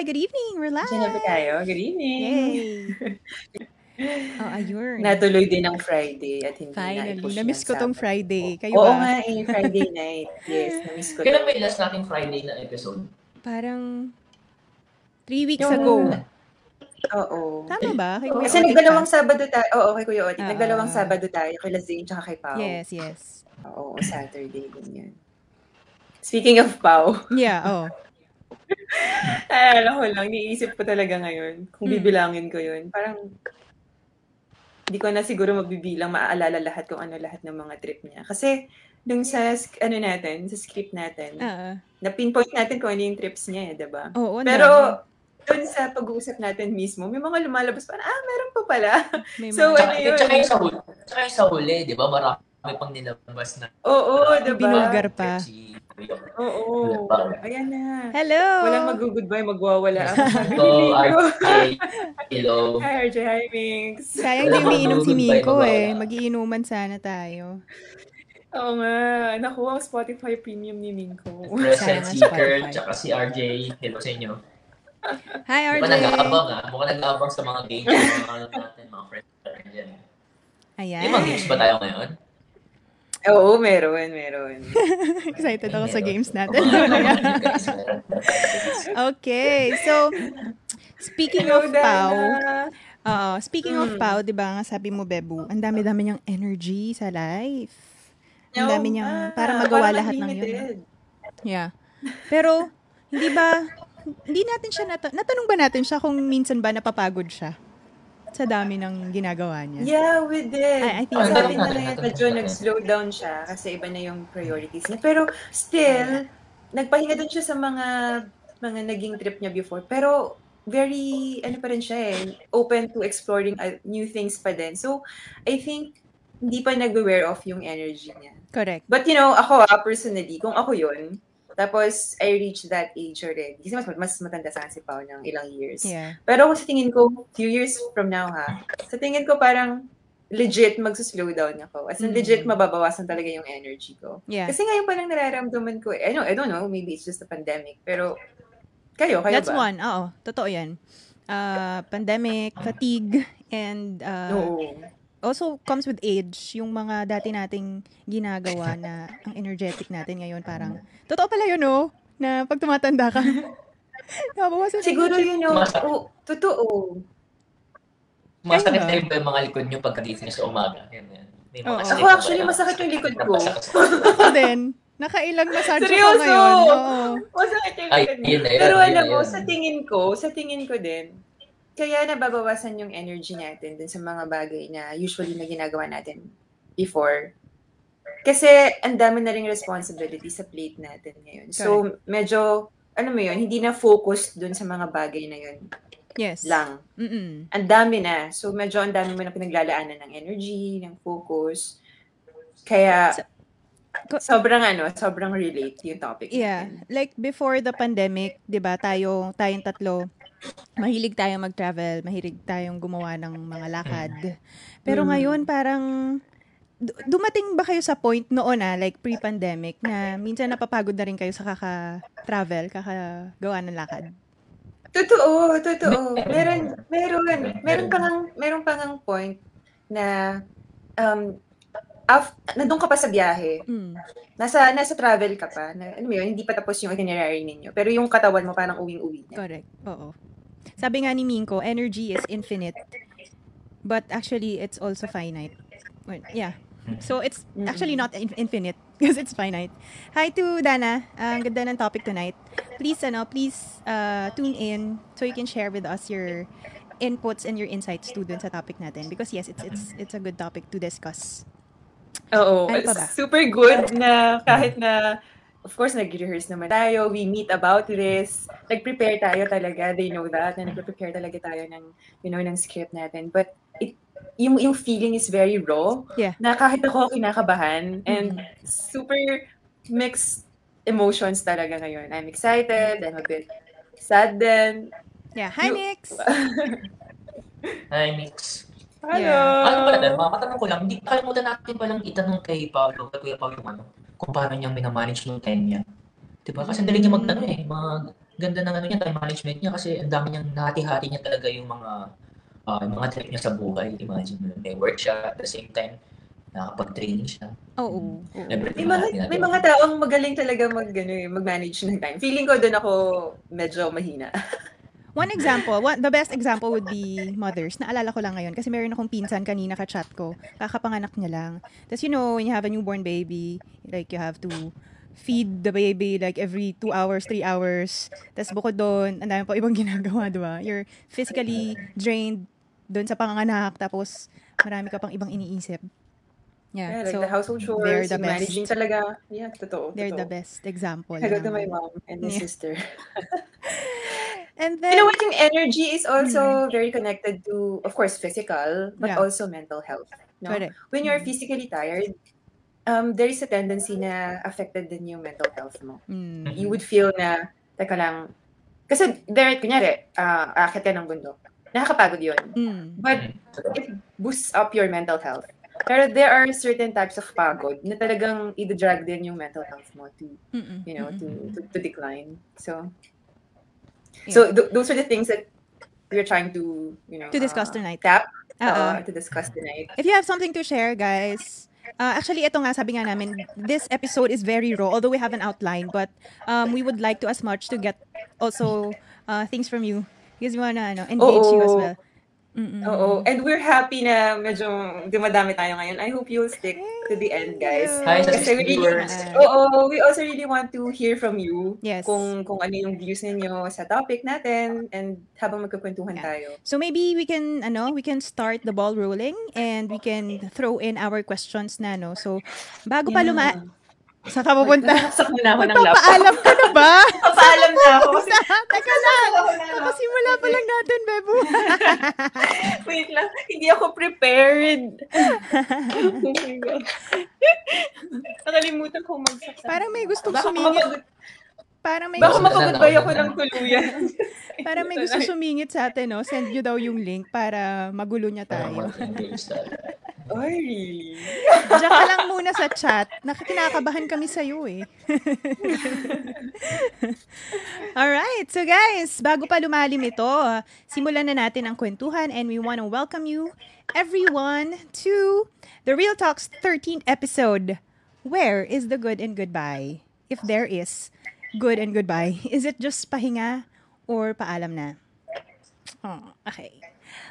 Hi, good evening. We're live. Diyan na ba tayo? Good evening. Yay. oh, ayun. Natuloy din ang Friday at hindi Finally, na-push na-miss ng ko tong. Friday. Kayo Oo ba? nga eh, Friday night. Yes, na-miss ko. Kailan din. may last nating Friday na episode? Parang three weeks Yung- ago. Oo. Tama ba? Kay Kuya Kasi Otit nagdalawang ka? Sabado tayo. Oo, kay Kuya Otit. Ah, Nagdalawang ah. Sabado tayo kay Lazine tsaka kay Pao. Yes, yes. Oo, Saturday din yan. Speaking of Pao, Yeah, oh. ay, alam ko lang, niisip ko talaga ngayon, kung Hmm. bibilangin ko yun, parang hindi ko na siguro mabibilang, maaalala lahat kung ano lahat ng mga trip niya. Kasi, nung sa, sk- ano natin, sa script natin, Ah, na-pinpoint natin kung ano yung trips niya eh, diba? oo, ang Pero, dun sa pag-uusap natin mismo, may mga lumalabas pa, ah, meron pa pala. May so, mga- ano yun? tsaka yung sa huli, tsaka yung sa huli, di ba? Marami pang nilabas na. Oo, diba? Binulgar pa. Kuya. Oo. Ayan na. Hello! Walang mag-goodbye, magwawala ako. So. RJ, hello. Hi, RJ. Hi, Minx. Sayang di umiinom si Miko eh. Magiinuman sana tayo. Oo nga. Naku, ang Spotify premium ni Mingko. Present Seeker, tsaka si RJ. Hello sa inyo. Hi, RJ! nag-aabang ah? Mukhang nag-aabang sa mga games, mga ano natin, mga friends natin dyan. Ayan. May mga games ba tayo ngayon? Oo, meron, meron. Excited ako sa Meron. games natin. Okay, so, speaking Hello, of Pau. Oo, speaking of Mm. Pau, di ba nga sabi mo, Bebu, ang dami-dami niyang energy sa life. Ang dami niyang, para magawa lahat ng yun. Yeah. Pero, hindi ba, hindi natin siya, nata- natanong ba natin siya kung minsan ba napapagod siya sa dami ng ginagawa niya? Yeah, we did. I- I think so. Sabi na natin, medyo nag-slow down siya kasi iba na yung priorities niya. Pero still, nagpahinga din siya sa mga mga naging trip niya before. Pero very, ano pa rin siya eh, open to exploring uh, new things pa din. So, I think, hindi pa nag-wear off yung energy niya. Correct. But you know, ako ah, personally, kung ako yun, tapos I reached that age already. Kasi mas, mas matanda sa si Pao ng ilang years. Yeah. Pero kung sa tingin ko, few years from now ha, sa tingin ko parang legit magsuslow down ako. As in, Mm. legit mababawasan talaga yung energy ko. Yeah. Kasi ngayon pa lang nararamdaman ko, eh, I, know, I don't know, maybe it's just a pandemic, pero kayo, kayo That's ba? one. Oo, totoo yan. Uh, pandemic, fatigue, and uh, Oo. Also comes with age. Yung mga dati nating ginagawa na ang energetic natin ngayon parang, totoo pala yun, no? Na pag tumatanda ka, nabawasan Siguro yun yung, Masa- oh, totoo. Masakit na yung mga likod nyo pagkagising nyo sa umaga? Yan, yan. May mga Ako actually, masakit yung likod ko. Ako din. Nakailang massage ko Seryoso? ngayon. Oo. Masakit yung Ay, likod ko. yun na yun, Pero yun alam mo, sa tingin ko, sa tingin ko din, kaya nababawasan yung energy natin dun sa mga bagay na usually na ginagawa natin before. Kasi ang dami na ring responsibility sa plate natin ngayon. So, medyo, ano mo yun, hindi na focused dun sa mga bagay na yun Yes. lang. Mm-mm. Ang dami na. So, medyo ang dami mo na pinaglalaanan ng energy, ng focus. Kaya, sobrang ano, sobrang relate yung topic Yeah. natin. Like before the pandemic, 'di ba, tayo tayong tatlo mahilig tayong mag-travel, mahilig tayong gumawa ng mga lakad. Pero Mm. ngayon parang du- dumating ba kayo sa point noon na like pre-pandemic na minsan napapagod na rin kayo sa kaka-travel, kaka-gawa ng lakad? Totoo, totoo. Meron, meron, meron pa ngang, meron pa ngang point na um, af, nandun ka pa sa biyahe. Mm. Nasa, nasa travel ka pa. Na, ano mo yun, hindi pa tapos yung itinerary ninyo. Pero yung katawan mo parang uwing-uwi na. Correct. Oo. Sabi nga ni Minko, energy is infinite. But actually, it's also finite. Well, yeah. So, it's actually not in- infinite because it's finite. Hi to Dana. Ah, Ang ganda ng topic tonight. Please, ano, please uh, tune in so you can share with us your inputs and your insights to dun sa topic natin. Because yes, it's it's it's a good topic to discuss. Oo. Ano? Super good na kahit na of course, nag-rehearse naman tayo. We meet about this. Nag-prepare tayo talaga. They know that. Na nag-prepare talaga tayo ng, you know, ng script natin. But it, yung, yung feeling is very raw. Yeah. Na kahit ako kinakabahan. And super mixed emotions talaga ngayon. I'm excited. I'm a bit sad din. Yeah. Hi, You- Mix! Hi, Mix. Hello! Yeah. Ano pala, Dan, matanong ko lang, hindi kalimutan natin palang itanong kay Paolo, kay Kuya Paolo yung ano, kung paano niya minamanage yung time niya. Diba? Kasi ang dali niya mag, ano eh, mag, ganda ng ano niya, time management niya kasi ang dami niyang nahati-hati niya talaga yung mga yung mga trip niya sa buhay. Imagine mo, may work siya at the same time nakakapag-training siya. Oo. oo. May Everything mga, na may mga taong magaling talaga mag, ano, eh, mag-manage ng time. Feeling ko doon ako medyo mahina. One example, one, the best example would be mothers. Naalala ko lang ngayon kasi meron akong pinsan kanina ka-chat ko. Kakapanganak niya lang. Tapos you know, when you have a newborn baby, like you have to feed the baby like every two hours, three hours. Tapos bukod doon, ang dami pa ibang ginagawa, di ba? You're physically drained doon sa panganganak. Tapos marami ka pang ibang iniisip. Yeah, Yeah, like so the household chores, they're the yung managing best. talaga. Yeah, totoo. They're the totoo. best example. I go to ng- my mom and my Yeah. sister. And You then, know what? Yung energy is also very connected to, of course, physical, but Yeah. also mental health. No? correct. When you're physically tired, um, there is a tendency na affected din yung mental health mo. Mm. You would feel na, teka lang, kasi there, kunyari, uh, akit ka ng bundok. Nakakapagod yun. Mm. But it boosts up your mental health. Pero there are certain types of pagod na talagang i-drag din yung mental health mo to, Mm-mm. you know, to, to, to decline. So, Yeah. so th- those are the things that we're trying to, you know, To discuss uh, tonight. Tap, uh, to discuss tonight. If you have something to share, guys, uh, actually, ito nga, sabi nga namin, this episode is very raw, although we have an outline, but um, we would like to as much to get also uh, things from you. Because we wanna ano, engage you as Oo. Mm-mm. Oo. And we're happy na medyo dumadami tayo ngayon. I hope you'll stick to the end, guys. Hi Kasi we really, oo, we also really want to hear from you. Yes. Kung, kung ano yung views ninyo sa topic natin and habang magkukwentuhan Yeah. tayo. So maybe we can ano, we can start the ball rolling and we can throw in our questions na no. So bago pa luma sa ka pupunta. Saksak na ako ng laptop. Magpapaalam ka na ba? Papaalam na ako. Kasi, Teka lang. ako na. Kasimula pa lang natin, Bebo. Wait lang. Hindi ako prepared. oh my God. Nakalimutan ko magsaksak. Parang may gustong Baka sumingit. Mapagod, Parang may baka Gusto- mapagudbay ako ng tuluyan. Parang may gusto sumingit sa atin, no? Send you daw yung link para magulo niya Para tayo. Ay, really? Diyan ka lang muna sa chat. Nakikinakabahan kami sa'yo eh. Alright, so guys, bago pa lumalim ito, simulan na natin ang kwentuhan and we want to welcome you everyone to the Real Talks 13th episode. Where is the good and goodbye? If there is good and goodbye, is it just pahinga or paalam na? Oh, okay.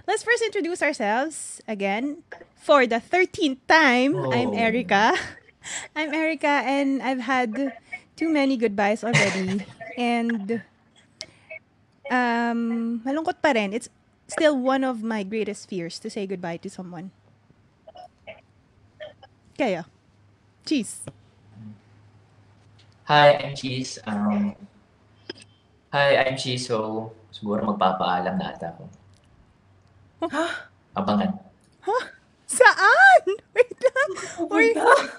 Let's first introduce ourselves again. For the 13th time, I'm Oh. Erica. I'm Erica and I've had too many goodbyes already. And um, malungkot pa rin. It's still one of my greatest fears to say goodbye to someone. Kaya. Cheese. Hi, I'm Cheese. Um, hi, I'm Cheese. So, siguro magpapaalam na ata ako. Abangan. Saan? Wait lang. Uy,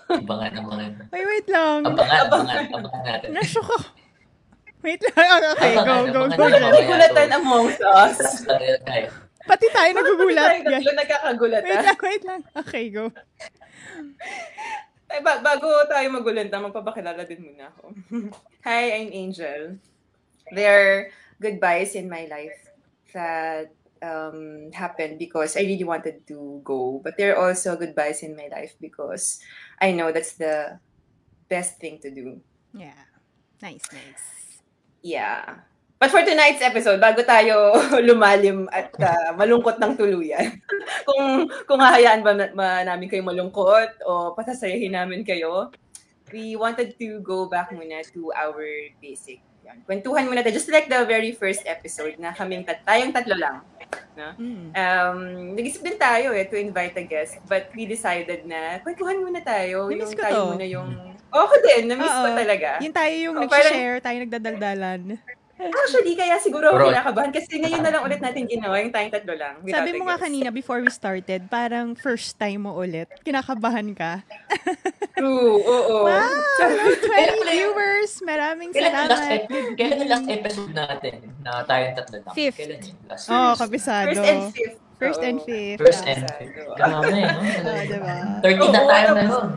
Abangan, abangan. wait, wait lang. Abangan, abangan, abangan natin. Nashock ako. Wait lang. Okay, go, Abangan, go, abangan go. na Jen. mamaya. Gulatan amongst us. Pati tayo nagugulat. Tayo guys. tatlo nagkakagulat. Wait lang, wait lang. Okay, go. Ay, ba- bago tayo magulanta, magpapakilala din muna ako. Hi, I'm Angel. There are goodbyes in my life that um, happened because I really wanted to go. But there are also goodbyes in my life because I know that's the best thing to do. Yeah. Nice, nice. Yeah. But for tonight's episode, bago tayo lumalim at uh, malungkot ng tuluyan, kung kung hahayaan ba na, ma- namin kayo malungkot o patasayahin namin kayo, we wanted to go back muna to our basic. Yan. Kwentuhan muna tayo, just like the very first episode na kaming tat tayong tatlo lang. Mm. Um, nag-isip din tayo eh to invite a guest, but we decided na kwentuhan muna tayo. Na-miss yung ko tayo to. muna yung... Oh, ako din, na-miss ko Oo. talaga. Yun tayo yung Oh, nag-share, tayo nagdadaldalan. Actually, kaya siguro ako kinakabahan kasi ngayon na lang ulit natin ginawa yung tayong tatlo lang. Sabi mo nga kanina before we started, parang first time mo ulit. Kinakabahan ka. True, oo. Wow! Sabi- 20 viewers! Maraming Kailan last, salamat. ep- kailan yung last episode natin na tayong tatlo lang? Fifth. Kailan yun? Last Oh, kabisado. First and fifth. First and fifth. First and fifth. Grabe, no? Ah, diba? 13 na tayo ngayon.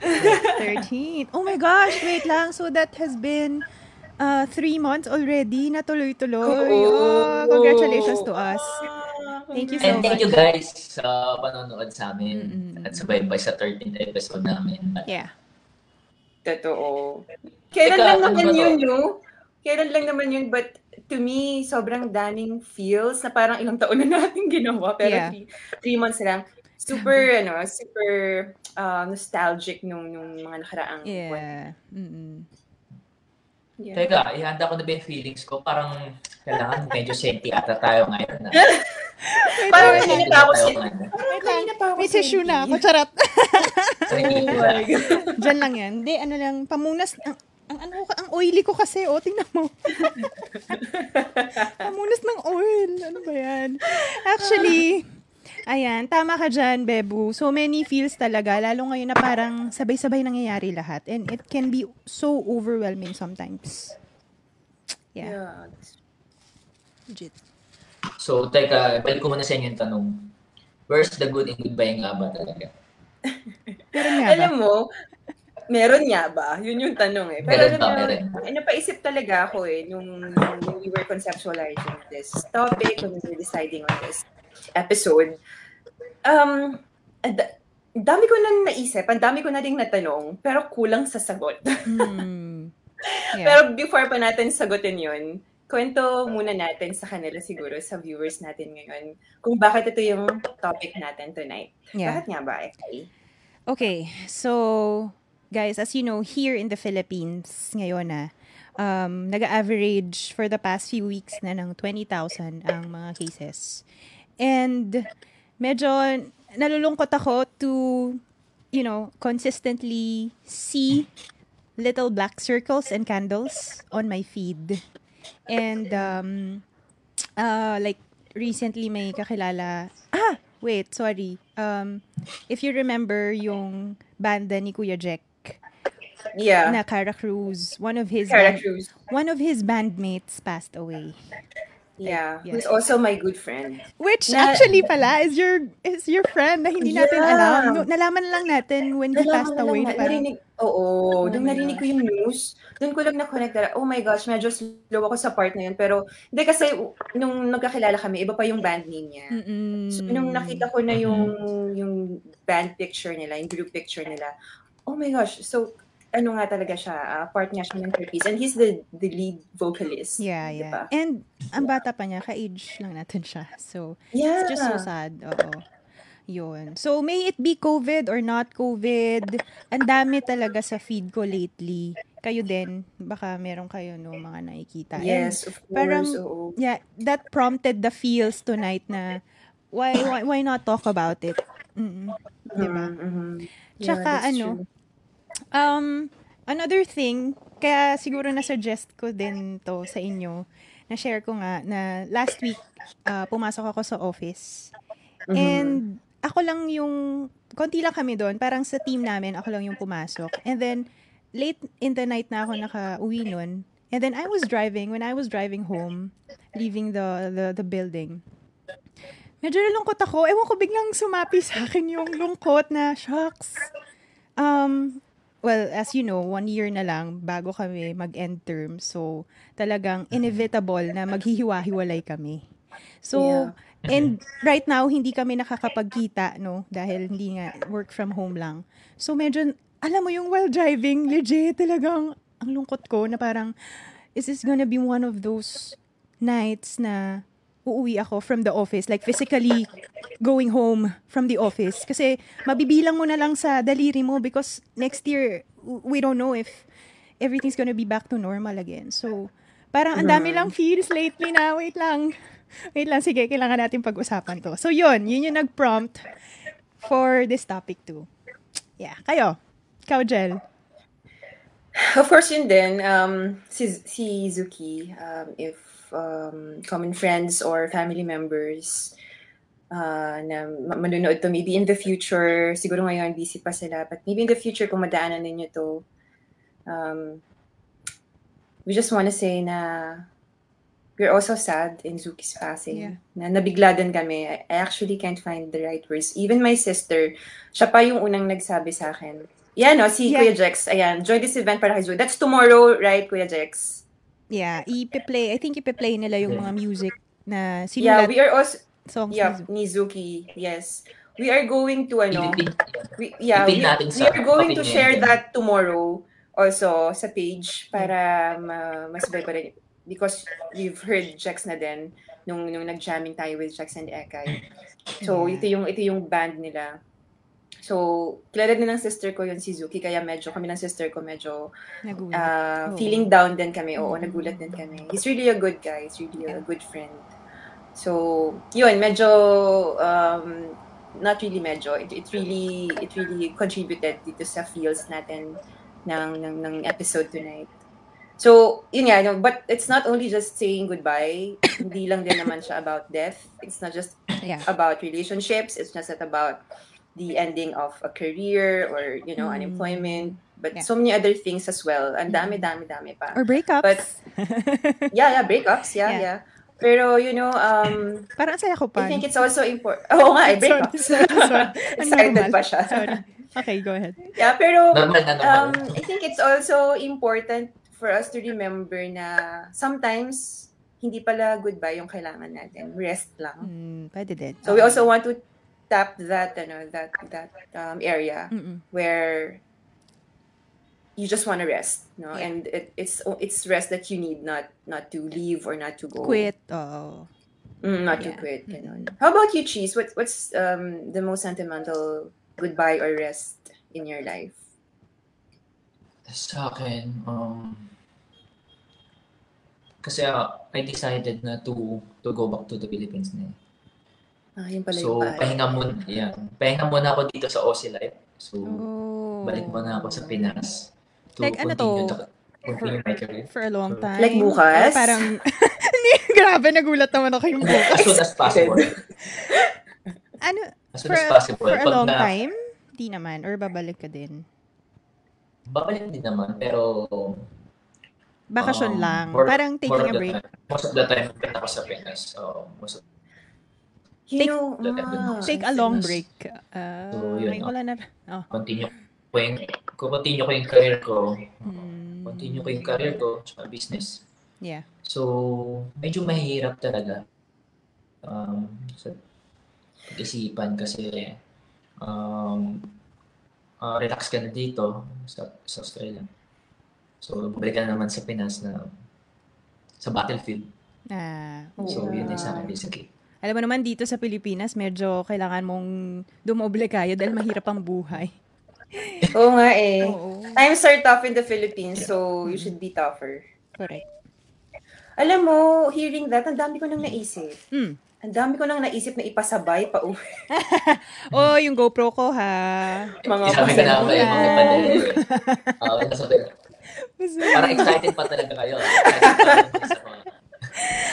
13th. Oh my gosh, wait lang. So that has been uh, three months already, natuloy-tuloy. Oo. Oh, congratulations to us. Thank you so And thank much. you guys sa panonood sa amin Mm-mm. at sabay-bay sa 13th episode namin. Yeah. Totoo. Kailan Teka, lang ano naman ba to? yun, no? Kailan lang naman yun, but to me, sobrang daming feels na parang ilang taon na natin ginawa, pero Yeah. three, three months lang. Super, ano, super uh, nostalgic nung, nung mga nakaraang buwan. Yeah. Mm-mm. Yeah. Teka, ihanda ko na ba yung feelings ko? Parang kailangan medyo senti ata tayo ngayon. Na. Wait, Parang kanina wait. pa ako ako May tissue na ako. senti. Charot. Oh na. Diyan lang yan. Hindi, ano lang, pamunas, ang, ang ano ko, ang oily ko kasi, oh, tingnan mo. pamunas ng oil. Ano ba yan? Actually, ayan, tama ka dyan, Bebu. So many feels talaga, lalo ngayon na parang sabay-sabay nangyayari lahat. And it can be so overwhelming sometimes. Yeah, Yeah. legit. So, teka, balik ko muna sa inyo yung tanong. Where's the good and goodbye nga ba talaga? Pero nga ba? Alam mo, meron nga ba? Yun yung tanong eh. Pero Meron mo, meron. eh, napaisip talaga ako eh, nung, nung we were conceptualizing this topic, when we were deciding on this episode. Um, ang da- ang dami ko na naisip, ang dami ko na ding natanong, pero kulang sa sagot. Hmm. Yeah. Pero before pa natin sagutin yun, kwento muna natin sa kanila siguro, sa viewers natin ngayon, kung bakit ito yung topic natin tonight. yeah. Bakit nga ba, Ekay? Okay, so guys, as you know, here in the Philippines ngayon na um, nag-average for the past few weeks na ng 20,000 ang mga cases. And medyo nalulungkot ako to, you know, consistently see little black circles and candles on my feed. And um, uh, like recently may kakilala, ah, wait, sorry. Um, if you remember yung banda ni Kuya Jack Yeah. na Cara Cruz, one of his Cara band- Cruz. one of his bandmates passed away. Yeah, Yeah. who's also my good friend. Which Na- actually pala is your is your friend na hindi natin Yeah. alam. No, nalaman lang natin when he Nalaman passed lang away. parang, narinig, oo, Oh nung narinig ko yung news, doon ko lang na-connect na, oh my gosh, medyo slow ako sa part na yun. Pero, hindi kasi, nung nagkakilala kami, iba pa yung band name niya. Mm-mm. So, nung nakita ko na yung, yung band picture nila, yung group picture nila, oh my gosh, so, ano nga talaga siya, ah, part nga siya ng Thirties. And he's the the lead vocalist. Yeah, yeah. And ang bata pa niya, ka-age lang natin siya. So, Yeah. It's just so sad. Oo. Yun. So, may it be COVID or not COVID, ang dami talaga sa feed ko lately. Kayo din, baka meron kayo no mga nakikita. And, Yes, of course. parang- oo. yeah, that prompted the feels tonight na why why, why not talk about it? Mm-mm. Diba? Mhm, mhm. Yeah, Tsaka ano, true. Um, another thing, kaya siguro na-suggest ko din to sa inyo, na-share ko nga na last week, ah, pumasok ako sa office. Mhm. And ako lang yung, konti lang kami doon, parang sa team namin, ako lang yung pumasok. And then, late in the night na ako naka-uwi nun. And then I was driving, when I was driving home, leaving the, the, the building, medyo nalungkot ako. Ewan ko, biglang sumapi sa akin yung lungkot na, shucks. Um, well, as you know, one year na lang bago kami mag-end term. So, talagang inevitable na maghihiwa-hiwalay kami. So, Yeah. and right now, hindi kami nakakapagkita, no? Dahil hindi nga work from home lang. So, medyo, alam mo yung while driving, legit, talagang ang lungkot ko na parang, is this gonna be one of those nights na uuwi ako from the office, like physically going home from the office. Kasi mabibilang mo na lang sa daliri mo because next year, we don't know if everything's gonna be back to normal again. So, parang ang dami lang feels lately na, wait lang. Wait lang, sige, kailangan natin pag-usapan to. So, yun, yun yung nag-prompt for this topic too. Yeah, kayo. Ikaw, Jel. Of course, yun din, um, si, si Zuki, um, if um, common friends or family members uh, na ma- manunood to, maybe in the future, siguro ngayon busy pa sila, but maybe in the future kung madaanan ninyo to, um, we just want to say na we're also sad in Zuki's passing. Yeah. Na nabigla din kami. I, I actually can't find the right words. Even my sister, siya pa yung unang nagsabi sa akin. Yan, no, si Yeah. Kuya Jex. Ayan, join this event para kay Zuki. That's tomorrow, right, Kuya Jex? Yeah, ipe-play. I think ipe-play nila yung mga music na Yeah, sinulat we are also, songs yeah, ni Zu. Nizuki, yes. We are going to, ano, we, yeah, we, natin we are going to share that tomorrow also sa page para ma, masabay pa rin. Because we've heard Jax na din nung, nung nag-jamming tayo with Jax and Ekay. So, Yeah. ito yung, ito yung band nila. So, kilala din ng sister ko yung si Zuki, kaya medyo kami ng sister ko medyo Nagulat. uh, Oo. feeling down din kami. Oo, Mm. nagulat din kami. He's really a good guy. He's really a good friend. So, yun, medyo, um, not really medyo, it, it really, it really contributed dito sa feels natin ng, ng, ng episode tonight. So, yun nga, no, but it's not only just saying goodbye. Hindi lang din naman siya about death. It's not just yeah. about relationships. It's just not about the ending of a career or, you know, Mm. unemployment. But Yeah. so many other things as well. Ang dami, dami, dami pa. Or breakups. But, yeah, yeah, breakups. Yeah, Yeah. yeah. Pero, you know, um, Parang ang saya ko pa. I think it's also important. Oo nga, eh, Sorry, breakups. sorry, sorry. Ang Excited pa siya. Sorry. Okay, go ahead. Yeah, pero, Normal na um. I think it's also important for us to remember na sometimes, hindi pala goodbye yung kailangan natin. Rest lang. Mm, pwede din. So we also want to tap that ano that that um, area Mm-mm. where you just want to rest, no? Yeah. And it, it's it's rest that you need, not not to leave or not to go. Quit. Oo. Mm, not to Yeah. quit. Mm-mm. ganun. How about you, Cheese? What what's um the most sentimental goodbye or rest in your life? Sa akin, um, kasi uh, I decided na to to go back to the Philippines na. eh. Ah, yun pala So, yung pare. pahinga muna, yeah. Pahinga muna ako dito sa Aussie Life. So, Oh. balik muna ako sa Pinas. To Like, ano continue to? the- continue my career. For a long time. Like bukas? Or parang, grabe, nagulat naman ako yung bukas. As soon as possible. Ano, As soon for, as possible. for a Pag long na- time? Di naman. Or babalik ka din? Babalik din naman, pero Bakasyon um, lang. more- Parang taking a break. time- most of the time, ko sa Pinas. So, most of You Take- know, Take- ah, Take a long break. Ah, So, yun, ay, no? wala na. Oh. continue ko yung, kung continue ko yung career ko, Hmm. continue ko yung career ko, tsaka business. Yeah. So, medyo mahirap talaga um, sa pag-isipan kasi um, ah, relax ka na dito sa, sa Australia. So, bumalik ka na naman sa Pinas na sa battlefield. Ah, So, oo. yun din sa akin basically. Alam mo naman dito sa Pilipinas, medyo kailangan mong dumoble kayo dahil mahirap ang buhay. Oo nga eh. Oo. Times are tough in the Philippines, so you should be tougher. Correct. Alam mo, hearing that, ang dami ko nang naisip. Mm. Ang dami ko nang naisip na ipasabay pa uwi. Oh, yung GoPro ko ha. Mga Sabi ka na ba yung mga pader? Ah, parang excited pa talaga kayo. Excited pa kayo sa mga-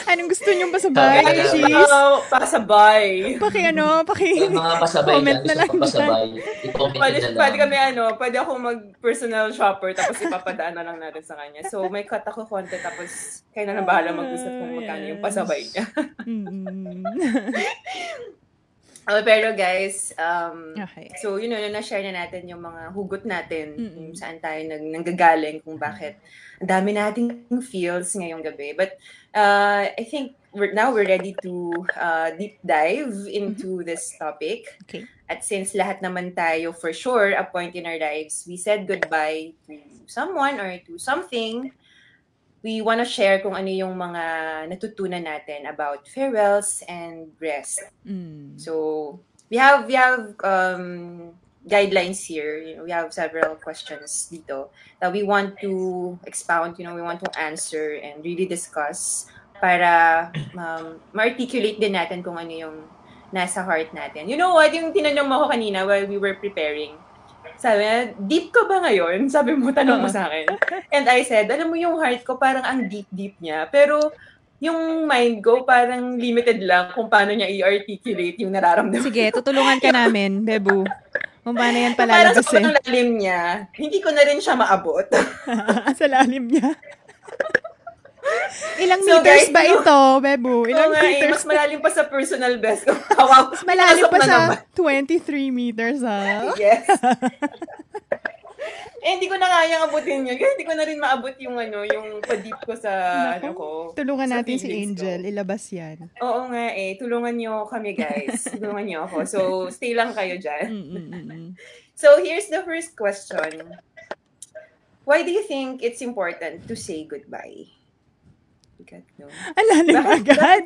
Anong gusto niyong pasabay, na- Cheese? Oh, pasabay. Paki ano, paki... Yung mga pasabay Comment na lang pasabay, i-comment Pwede, na lang. pwede kami ano, pwede ako mag-personal shopper tapos ipapadaan na lang natin sa kanya. So may cut ako konti tapos kayo na lang bahala mag-usap kung magkano yung pasabay niya. Oh, pero guys, um, okay. so yun know, na-share na natin yung mga hugot natin, kung saan tayo nag, nanggagaling, kung bakit ang dami nating feels ngayong gabi. But uh, I think we're, now we're ready to uh, deep dive into this topic. Okay. At since lahat naman tayo for sure a point in our lives, we said goodbye to someone or to something. We want to share kung ano yung mga natutunan natin about farewells and rest. Mm. So we have we have um, guidelines here. You know, we have several questions dito that we want to expound. You know, we want to answer and really discuss para um, ma-articulate din natin kung ano yung nasa heart natin. You know what? Yung tinanong mo ako kanina while we were preparing. Sabi deep ka ba ngayon? Sabi mo, tanong mo sa akin. And I said, alam mo yung heart ko parang ang deep-deep niya. Pero yung mind ko parang limited lang kung paano niya i-articulate yung nararamdaman. Sige, tutulungan ka namin, Bebu. Kung paano yan Parang sa palalabasin. sobrang lalim niya, hindi ko na rin siya maabot. sa lalim niya. Ilang So, meters guys, ba ito, Bebu? Ilang nga eh, meters? mas malalim pa sa personal best ko. wow, Mas malalim pa sa naman. 23 meters, ha? Yes. Eh, hindi ko na kayang abutin yun. Kasi hindi ko na rin maabot yung ano, yung pa-deep ko sa, Naku, ano ko. Tulungan sa natin si feelings ko. Angel. Ilabas yan. Oo nga eh. Tulungan nyo kami, guys. Tulungan nyo ako. So, stay lang kayo dyan. Mm, mm, mm. So, here's the first question. Why do you think it's important to say goodbye? God, no. Ang lalim Bakit- agad.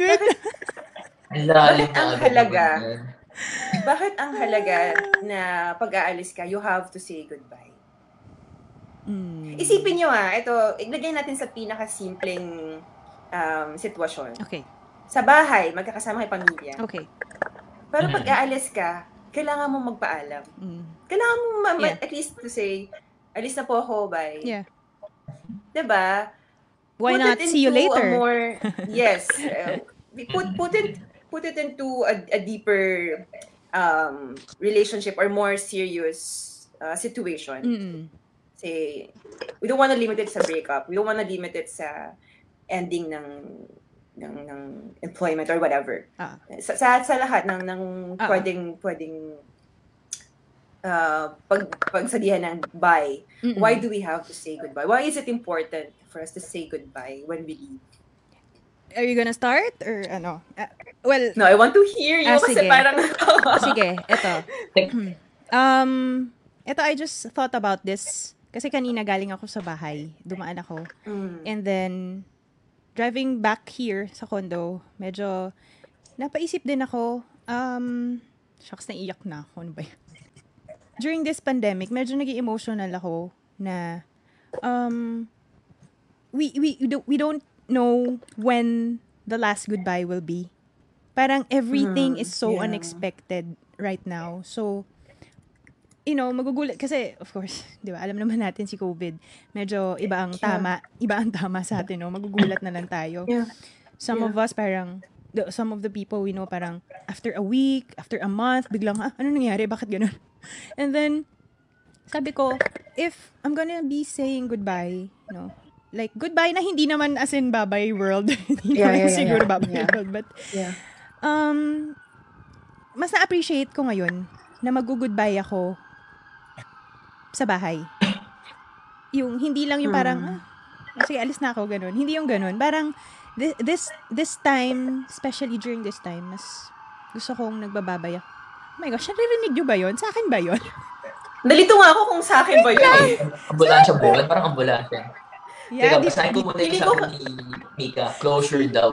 Lalim Bakit ang halaga? Bakit ang halaga na pag-aalis ka, you have to say goodbye? Mm. Isipin nyo ah, ito, iglagay natin sa pinakasimpleng um, sitwasyon. Okay. Sa bahay, magkakasama kay pamilya. Okay. Pero Mm. pag aalis ka, kailangan mo magpaalam. Mm. Kailangan mo ma- Yeah. at least to say, alis na po ako, bye. Yeah. 'Di ba? Why Put not see you later? more, yes. uh, put, put it put it into a, a deeper um, relationship or more serious uh, situation. Mm. Say, we don't want to limit it sa breakup. We don't want to limit it sa ending ng ng, ng employment or whatever. Ah. Sa, sa, sa lahat ng, ng Ah. pwedeng, pwedeng uh, pag, pagsabihan ng bye. Mm-mm. Why do we have to say goodbye? Why is it important for us to say goodbye when we leave? Are you gonna start? Or ano? Ah, well, No, I want to hear you Ah, kasi sige. parang... sige, eto. Um, eto, I just thought about this. Kasi kanina galing ako sa bahay. Dumaan ako. Mm. And then, driving back here sa condo, medyo napaisip din ako, um, shucks, naiyak na ako. Ano ba yun? During this pandemic, medyo naging emotional ako na um, we, we, we don't- know when the last goodbye will be. Parang everything Mhm, is so yeah. unexpected right now. So, you know, magugulat kasi of course, 'di ba? Alam naman natin si COVID. Medyo iba ang Yeah. tama, iba ang tama sa atin, no. Magugulat na lang tayo. Yeah. Some Yeah. of us parang the, some of the people we know parang after a week, after a month, biglang ah, ano nangyari? Bakit ganun? And then sabi ko, if I'm gonna be saying goodbye, you know, like goodbye na hindi naman as in bye-bye world. hindi Yeah, yeah, yeah, siguro yeah. bye-bye Yeah. world, but Yeah. um, mas na-appreciate ko ngayon na mag-goodbye ako sa bahay. Yung hindi lang yung parang, Hmm. ah, sige, alis na ako, ganun. Hindi yung ganun. Parang, thi- this, this time, especially during this time, mas gusto kong nagbababay ako. Oh my gosh, narinig nyo ba yun? Sa akin ba yun? Nalito nga ako kung sa akin ba yun. Ambulansya po. Parang ambulansya. Yeah, Teka, di, basahin ko muna yung ko- ni Mika. Closure daw.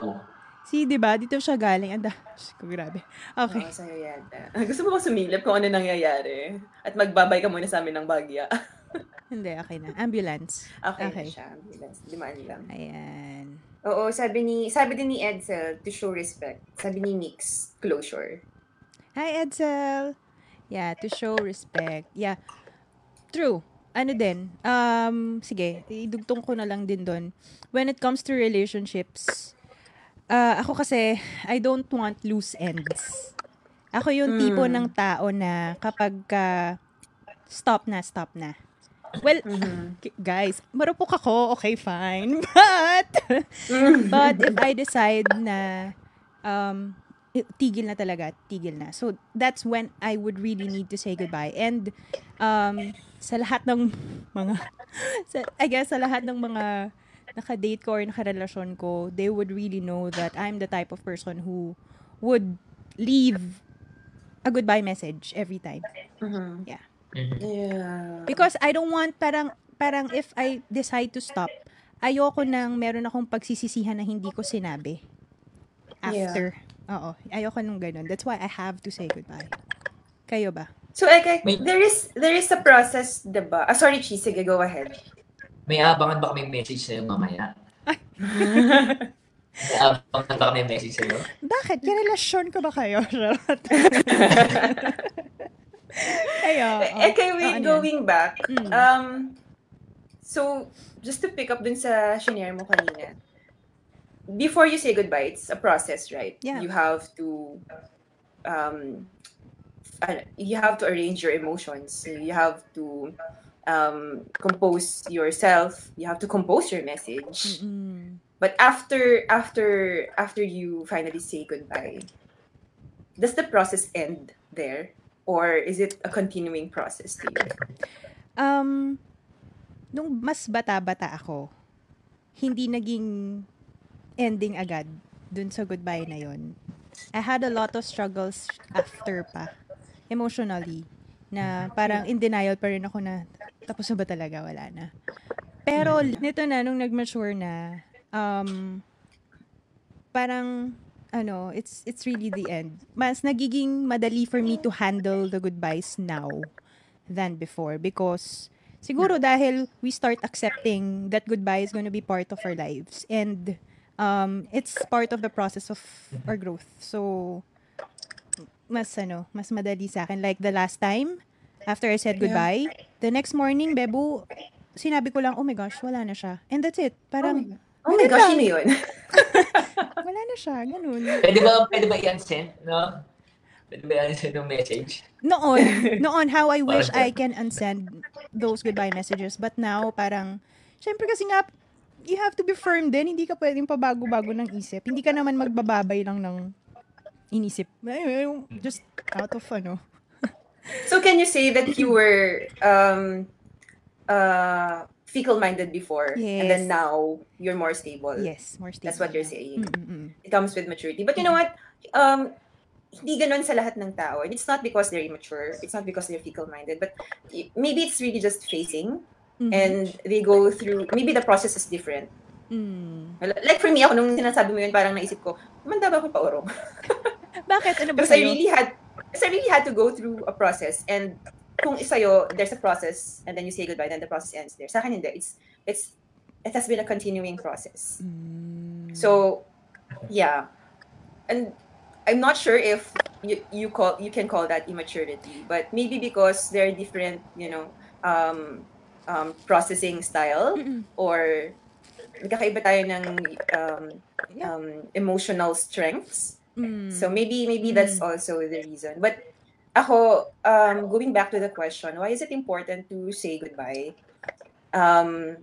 See, di ba? Dito siya galing. Anda, ko, grabe. Okay. Oo, sa'yo yata. Gusto mo ba sumilip kung ano nangyayari? At magbabay ka muna sa amin ng bagya. Hindi, okay na. Ambulance. Okay, Okay. siya. Ambulance. Limaan lang. Ayan. Oo, sabi ni sabi din ni Edsel, to show respect. Sabi ni Nix, closure. Hi, Edsel. Yeah, to show respect. Yeah. True. Ano din, um, sige, idugtong ko na lang din doon. When it comes to relationships, ah, ako kasi, I don't want loose ends. Ako yung tipo Mm. ng tao na kapag ka, stop na, stop na. Well, Mhm. k- guys, marupok ako, okay, fine. But, But if I decide na um, tigil na talaga, tigil na. So, that's when I would really need to say goodbye. And um, sa lahat ng mga, sa, I guess sa lahat ng mga nakadate ko or nakarelasyon ko, they would really know that I'm the type of person who would leave a goodbye message every time. Mhm. Yeah. Mhm. Yeah. Because I don't want parang parang if I decide to stop, ayoko nang meron akong pagsisisihan na hindi ko sinabi. After. Oo. Ayoko nung ganun. That's why I have to say goodbye. Kayo ba? So, Eke, May- there is there is a process, diba? Ah, sorry, Chi. Sige, go ahead. May abangan ba kami message sa'yo mamaya? May abangan ba kami message sa'yo? Bakit? Karelasyon ko ba kayo? Oh. Eke, Oh, wait, yan? going back. Mm. Um, so, just to pick up dun sa shinare mo kanina, before you say goodbye, it's a process, right? Yeah. You have to, um, ano, you have to arrange your emotions. You have to um, compose yourself. You have to compose your message. Mm-mm. But after after after you finally say goodbye, does the process end there, or is it a continuing process to you? Um, nung mas bata-bata ako, hindi naging ending agad dun sa goodbye na yon. I had a lot of struggles after pa, emotionally, na parang in denial pa rin ako na tapos na ba talaga, wala na. Pero nito na, nung nag-mature na, um, parang, ano, it's it's really the end. Mas nagiging madali for me to handle the goodbyes now than before because siguro dahil we start accepting that goodbye is going to be part of our lives and um it's part of the process of our growth. So mas ano, mas madali sa akin like the last time after I said goodbye, the next morning, Bebo, sinabi ko lang, oh my gosh, wala na siya. And that's it. Parang, Oh my gosh, sino yun? wala na siya. Ganun. Pwede ba, pwede ba i-unsend, no? Pwede ba i-unsend yung message? Noon, noon, how I wish I can unsend those goodbye messages. But now, parang, syempre kasi nga, you have to be firm din. Hindi ka pwedeng pabago-bago ng isip. Hindi ka naman magbababay lang ng inisip. Just out of ano. So can you say that you were um, uh, fecal-minded before, and then Yes. now you're more stable? Yes, more stable. That's what you're saying. Mm-mm-mm. It comes with maturity. But you know what? Um, hindi ganun sa lahat ng tao. And it's not because they're immature. It's not because they're fecal-minded. But maybe it's really just facing. Mhm. And they go through, maybe the process is different. Mm. Like for me, ako nung sinasabi mo yun, parang naisip ko, manda ba ako paurong? Bakit? Ano ba Because I really had, because I really had to go through a process. And kung sa'yo, there's a process, and then you say goodbye, then the process ends there. Sa akin hindi. It's, it's, it has been a continuing process. Mm. So, yeah. And I'm not sure if you, you call you can call that immaturity, but maybe because there are different, you know, um, um, processing style Mm-mm. or nagkakaiba tayo ng um, um, emotional strengths. Mm. So maybe maybe that's also the reason. But ako, um, going back to the question, why is it important to say goodbye? Um,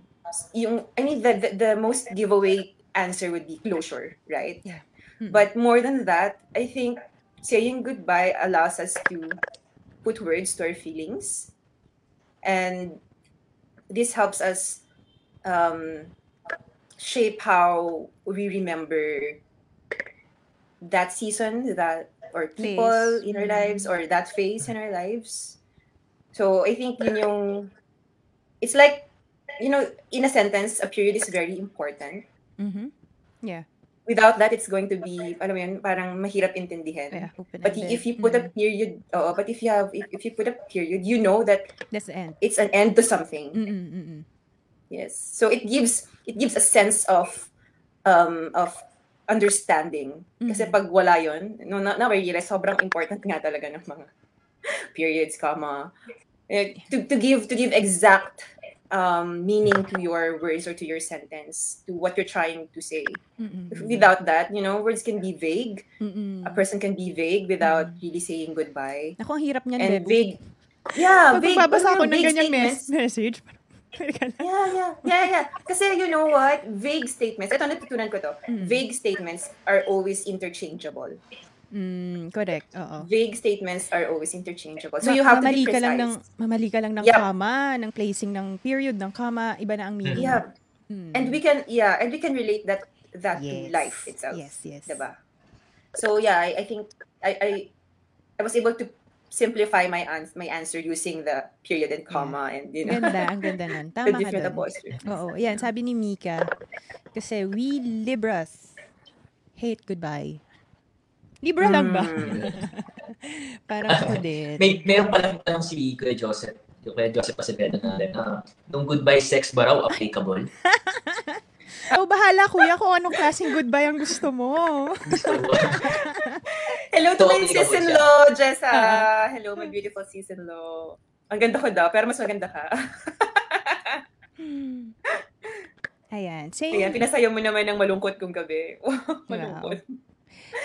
yung, I mean, the, the, the most giveaway answer would be closure, right? Yeah. Mm. But more than that, I think saying goodbye allows us to put words to our feelings. And this helps us um, shape how we remember that season, that or people Phase. in our Mm. lives, or that phase in our lives. So I think yun yung, it's like, you know, in a sentence, a period is very important. Mm-hmm. Yeah. Without that, it's going to be, alam mo yun, parang mahirap intindihan. Yeah, But if you put a period, oo, but if you have, if, if you put a period, you know that That's the end. it's an end to something. Mm-mm, mm-mm. Yes. So it gives it gives a sense of um of understanding. Kasi Mhm. pag wala yun, no, na, na realize sobrang important nga talaga ng mga periods, comma. Eh, to, to give to give exact um, meaning to your words or to your sentence, to what you're trying to say. Mm-mm, If- mm-mm. Without that, you know, words can be vague. Mm-mm. A person can be vague without really saying goodbye. Ako, ang hirap niyan, And Bebo. vague. Yeah, Pag vague. magbabasa ako Alam mo, ng ganyang mes- message. Yeah, yeah, yeah, yeah. Kasi you know what? Vague statements. Ito, natutunan ko to. Mm. Vague statements are always interchangeable. Mm, correct, oo. Vague statements are always interchangeable. So Ma- you have to mamali be ka precise. lang ng mamali ka lang ng Yeah. comma, ng placing ng period ng comma, iba na ang meaning. Yeah. Mm. And we can, yeah, and we can relate that that yes. to life itself. Yes, yes. Diba? So yeah, I, I think I, I I was able to simplify my ans- my answer using the period and comma and you know Ganda, ang ganda nun. the Tama ka different dun. apostrophes. Oo, yan, sabi ni Mika, kasi we Libras hate goodbye. Libra lang ba? Mm. Parang ako din. May, meron palang tanong si Kuya Joseph, yung Kuya Joseph Acevedo natin, na nung goodbye sex ba raw applicable? Oh, bahala kuya kung anong klaseng goodbye ang gusto mo. Gusto mo? Hello to So, my applicable sis-in-law, Jessa. Hello, my beautiful sis-in-law. Ang ganda ko daw, pero mas maganda ka. Ayan. Ayan, Saying, pinasaya mo naman ng malungkot kong gabi. malungkot.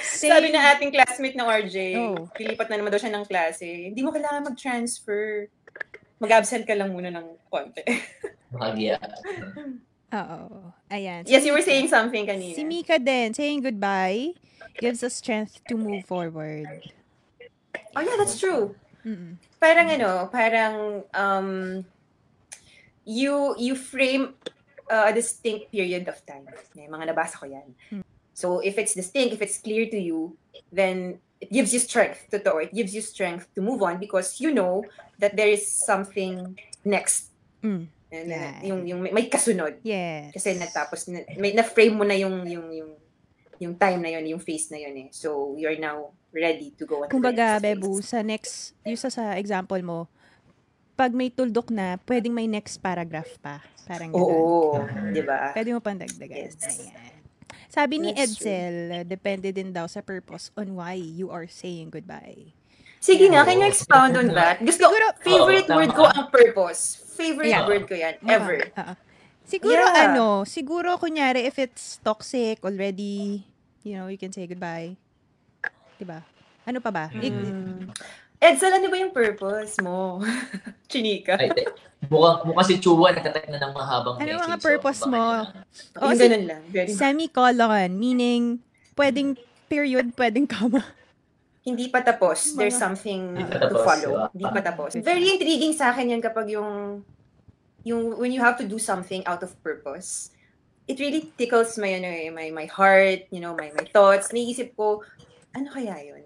saying, Sabi na ating classmate ng RJ, Oh. pilipat na naman daw siya ng klase. Hindi mo kailangan mag-transfer. Mag-absent ka lang muna ng konti. Bahagya. Oo. Ayan. yes, you were saying something kanina. Si Mika din, saying goodbye gives us strength to move forward. Oh yeah, that's true. Mm-mm. Parang ano, parang um you you frame uh, a distinct period of time. May mga nabasa ko yan. Hmm. So if it's distinct, if it's clear to you, then it gives you strength. Totoo, it gives you strength to move on because you know that there is something next. Mm. Yeah. yung, yung may, may kasunod. Yes. Kasi natapos, na, may na-frame mo na yung, yung, yung, yung time na yun, yung phase na yun eh. So, you're now ready to go on Kumbaga. Bebu, sa next, yung sa, sa example mo, pag may tuldok na, pwedeng may next paragraph pa. Parang ganun. Oo, di ba? Pwede mo pang dagdagan. Yes. Ayan. Sabi ni That's true. Edsel, depende din daw sa purpose on why you are saying goodbye. Sige nga, can you expound on that? Gusto, Siguro- favorite Oo, word ko ang purpose. Favorite Yeah. word ko yan, Mukha. ever. Oo. Siguro Yeah. ano, siguro kunyari if it's toxic already, you know, you can say goodbye. 'Di ba? Ano pa ba? Mm. Edsel, ano ba yung purpose mo? Chinika. Ay, te- mukhang, mukhang si Chua nagtatype na ng mahabang Ano message. mga so purpose baka mo? yun na. Oh, si- ganun lang. Semicolon, meaning pwedeng period, pwedeng comma. Hindi pa tapos. There's something Hindi pa to tapos, follow. diba? Hindi pa tapos. Very intriguing sa akin yan kapag yung, yung when you have to do something out of purpose. It really tickles my, ano, eh, my, my heart, you know, my, my thoughts. Naisip ko, ano kaya yun?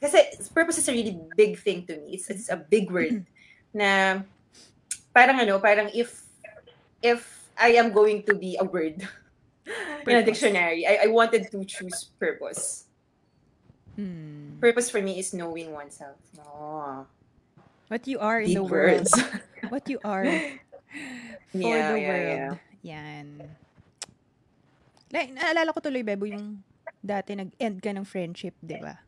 Kasi purpose is a really big thing to me. It's, it's a big word na parang ano, parang if if I am going to be a word in a dictionary, I, I wanted to choose purpose. Hmm. Purpose for me is knowing oneself. Oh, What you are in deep the world. words. What you are for Yeah, the yeah, world. Yan. Like, naalala ko tuloy, Bebo, yung dati nag-end ka ng friendship, di ba?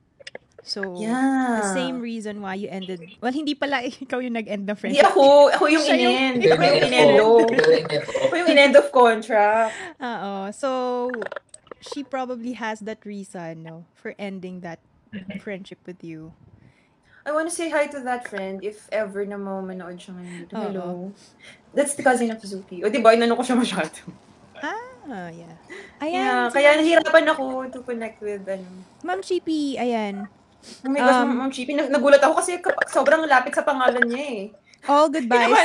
So, Yeah. the same reason why you ended, well, hindi pala ikaw yung nag-end ng Hindi friendship. ako, ako yung Siya yung- inend. Ako yung inendo. Ako yung inend of contract. Oo. So, she probably has that reason, no, for ending that friendship with you. I want to say hi to that friend if ever na mo manood siya ngayon. dito. Hello. That's the cousin of Zuki. O diba, inano ko siya masyado. Ah, yeah. Yeah, Ayan. kaya nahirapan ako to connect with, ano. Ma'am Chippy, ayan. Oh my gosh, Um, Ma'am Chippy, nag- nagulat ako kasi sobrang lapit sa pangalan niya eh. All goodbyes.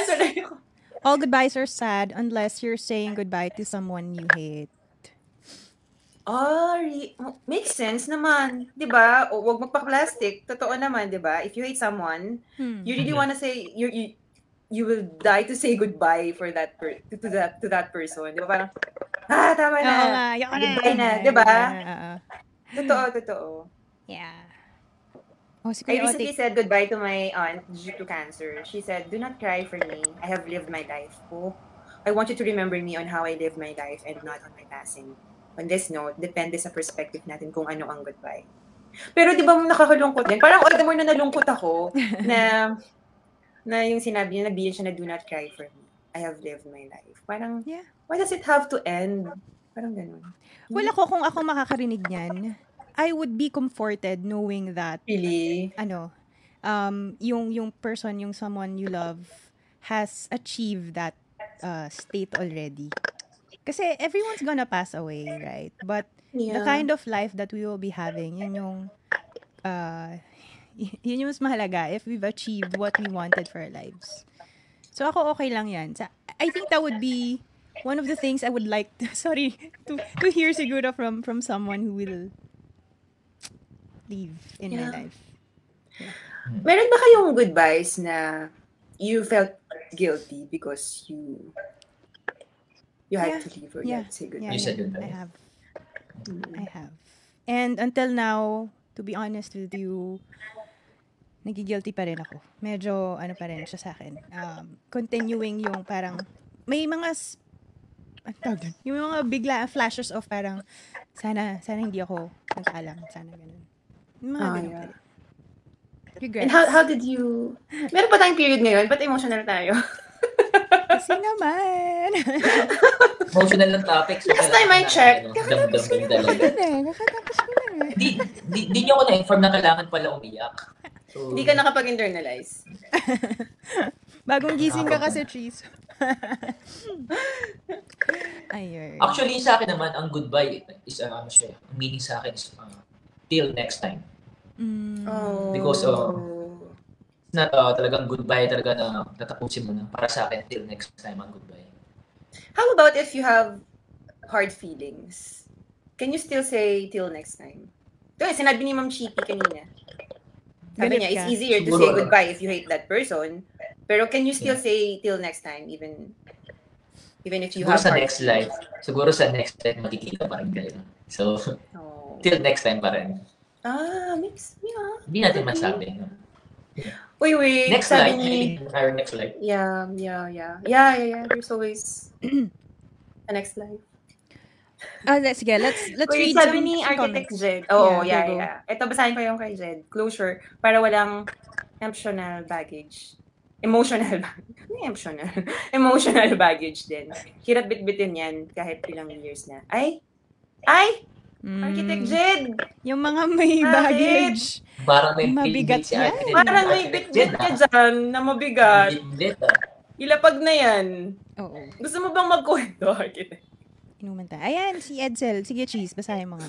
All goodbyes are sad unless you're saying goodbye to someone you hate. Ah, re- makes sense naman. 'Di ba? O wag magpa-plastic. Totoo naman, 'di ba? If you hate someone, Hmm. you really Mhm. wanna say you you you will die to say goodbye for that per, to, to that to that person. 'Di ba? Parang ah, tama na. Oo yun na. Goodbye na, di ba? Oo. Totoo, totoo. Yeah. Oh, si I Kuya recently said goodbye to my aunt due to cancer. She said, "Do not cry for me. I have lived my life. Oh, I want you to remember me on how I live my life and not on my passing." On this note, depende sa perspective natin kung ano ang goodbye. Pero di ba nakakalungkot din? Parang all the more na nalungkot ako na na yung sinabi niya, nagbiyan siya na do not cry for me. I have lived my life. Parang, Yeah. why does it have to end? Parang ganun. Well, ako, kung ako makakarinig niyan, I would be comforted knowing that, Really? ano, um, yung, yung person, yung someone you love, has achieved that uh, state already. Kasi everyone's gonna pass away, right? But Yeah. the kind of life that we will be having, yun yung, uh, yun yung mas mahalaga if we've achieved what we wanted for our lives. So ako okay lang yan. Sa, I think that would be one of the things I would like to, sorry, to, to hear siguro from, from someone who will leave in my Yeah. life. Meron ba kayong goodbyes na you felt guilty because you you had Yeah. to leave or you Yeah. had to say Yeah, goodbye? You said yeah, goodbye. I have. Mm. I have. And until now, to be honest with you, nagigilty pa rin ako. Medyo, ano pa rin siya sa akin. Um, continuing yung parang, may mga, s- ano tawag? Yung mga bigla flashes of parang, sana, sana hindi ako nagkaalam. Sana ganun. Yung mga Ah, ganun yeah. Regrets. And how how did you Meron pa tayong period ngayon, but emotional tayo. Kasi naman. Emotional lang topic. So Last time I checked, ano, damdam din talaga. Yun eh, kakatapos ko lang eh. Di, di, di niyo ako na-inform na kailangan pala umiyak. So, Hindi ka nakapag-internalize. Bagong gising ka kasi, Cheese. Ayun. Actually, sa akin naman, ang goodbye is, uh, ano siya, ang meaning sa akin is, uh, till next time. Mm. Oh. Because, uh, na to, talagang goodbye talaga na tatapusin mo na. Para sa akin, till next time ang goodbye. How about if you have hard feelings? Can you still say till next time? Ito, eh, sinabi ni Ma'am Chippy kanina. Sabi niya, it's ka. easier to Siguro, say ano? goodbye if you hate that person. Pero can you still Yeah. say till next time, even even if you Siguro have sa hard next life, siguro sa next life, magkikita pa rin kayo. So, Oh. till next time pa rin. Ah, mix. Yeah. Hindi natin masabi. No? Uy, wait. Next sabi life, ni... our next life. Yeah, yeah, yeah. Yeah, yeah, yeah. There's always a next life. Ah, let's sige, let's let's Wait, read sabi some, ni some Architect comments. Jed. Oo, Yeah, yeah, go. yeah. Ito, basahin ko yung kay Jed. Closure. Para walang emotional baggage. Emotional baggage. Emotional. Emotional baggage din. Hirap bitbitin yan kahit ilang years na. Ay! Ay! Mm, Architect Jed! Yung mga may Bakit? baggage. Parang may Mabigat si yan. Parang may bitbit ka ah. dyan na mabigat. Bitbit, ah. Ilapag na yan. Oo. Gusto mo bang magkwento, Architect? Inuman tayo. Ayan, si Edsel. Sige, cheese. Basahin mo nga.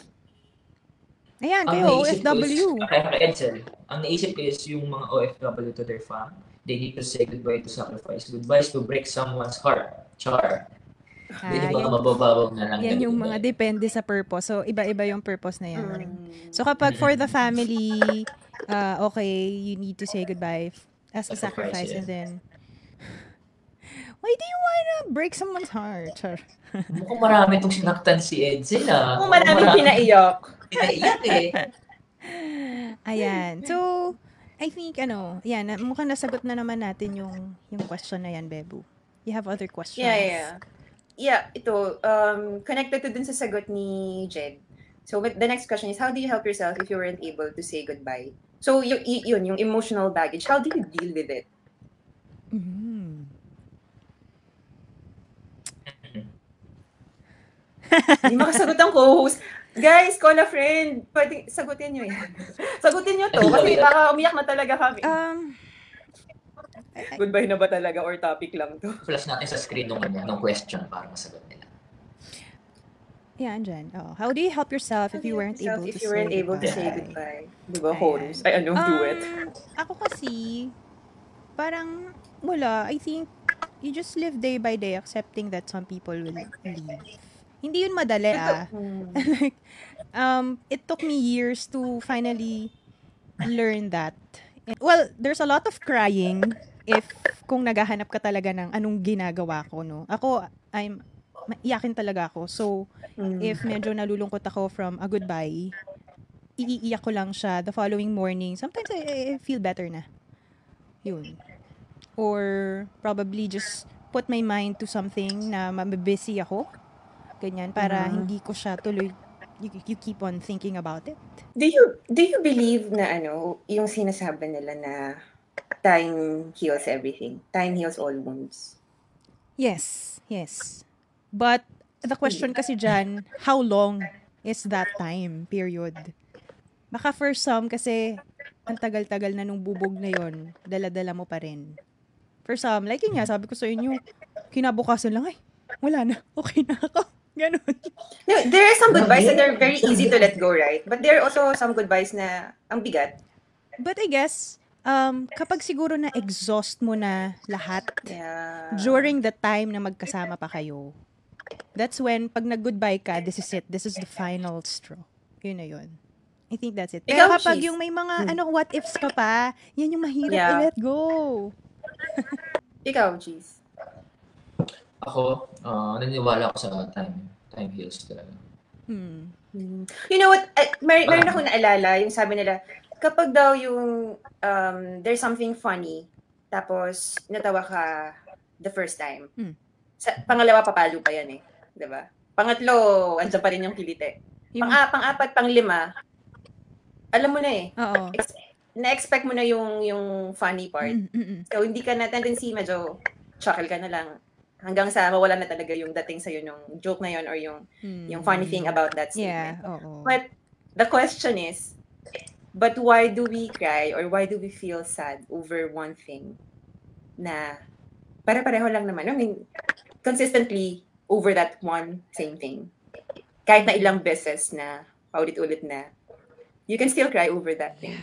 Ayan, Ang kayo, OFW. Is, kaya kay Edsel, ang naisip ko is yung mga OFW to their fam, they need to say goodbye to sacrifice. Goodbye is to break someone's heart. Char. Ah, Yun yung mga yung- mabababag na lang. Yan yung mga depende sa purpose. So, iba-iba yung purpose na yan. Mm. So, kapag for the family, uh, okay, you need to say goodbye as a Sacrifice, sacrifice. yeah. And then, why do you wanna break someone's heart? Mukhang marami itong sinaktan si Edsel ah. Kung maraming pinaiyak. pinaiyak eh. Ayan. So, I think, ano, yan, na- mukhang nasagot na naman natin yung, yung question na yan, Bebu. You have other questions? Yeah, yeah. Yeah, ito, um, connected to dun sa sagot ni Jed. So, with the next question is, how do you help yourself if you weren't able to say goodbye? So, y- y- yun, yung emotional baggage, how do you deal with it? Mhm. Hindi makasagot ang co-host. Guys, call a friend. Pwede, sagutin nyo yan. sagutin nyo to. Kasi baka umiyak na talaga kami. Um, Goodbye na ba talaga or topic lang to? Flash natin sa screen nung, ano, nung question para masagot nila. yeah, andyan. Oh, how do you help yourself if you weren't able if to you say weren't able to say goodbye? Di ba. Holmes? Ay, ano, do it. Um, Ako kasi, parang, wala. I think, you just live day by day accepting that some people will leave. Hindi yun madali ah. Like, um, it took me years to finally learn that. Well, there's a lot of crying if kung naghahanap ka talaga ng anong ginagawa ko, no. Ako, I'm, maiyakin talaga ako. So, Hmm. if medyo nalulungkot ako from a goodbye, iiiyak ko lang siya the following morning. Sometimes I, I feel better na. Yun. Or probably just put my mind to something na mabibusy ako. Ganyan, para Mhm. hindi ko siya tuloy, you, you keep on thinking about it. Do you do you believe na ano, yung sinasabi nila na time heals everything. Time heals all wounds. Yes, yes. But the question kasi dyan, how long is that time period? Baka for some kasi ang tagal-tagal na nung bubog na yon, dala-dala mo pa rin. For some, like yun nga, sabi ko sa inyo, kinabukasan lang, ay, wala na, okay na ako. Ganon. No, there are some goodbyes that are very easy to let go, right? But there are also some goodbyes na ang bigat. But I guess, um, kapag siguro na exhaust mo na lahat, Yeah. during the time na magkasama pa kayo, that's when, pag nag-goodbye ka, this is it. This is the final straw. Yun na yun. I think that's it. Pero Ikaw, kapag Cheese. yung may mga, Hmm. ano, what ifs ka pa, yan yung mahirap Yeah. i-let go. Ikaw, Cheese. Ako, ah, naniniwala ako sa time. Time heals talaga. Hmm. You know what? I, mer meron ako naalala, yung sabi nila, kapag daw yung um, there's something funny, tapos natawa ka the first time, Hmm. sa, pangalawa papalo pa yan eh. ba? Pangatlo, andyan pa rin yung kilite. Yung, Pang, pang-apat, pang-lima, alam mo na eh. oo. Ex- na-expect mo na yung yung funny part. Mm, mm, mm. So, hindi ka na tendency, medyo chuckle ka na lang. Hanggang sa mawala na talaga yung dating sa'yo ng joke na yon or yung, Mm. yung funny thing about that Yeah, statement. oo. But the question is, but why do we cry or why do we feel sad over one thing na pare-pareho lang naman? I mean, consistently over that one same thing. Kahit na ilang beses na paulit-ulit na, you can still cry over that thing.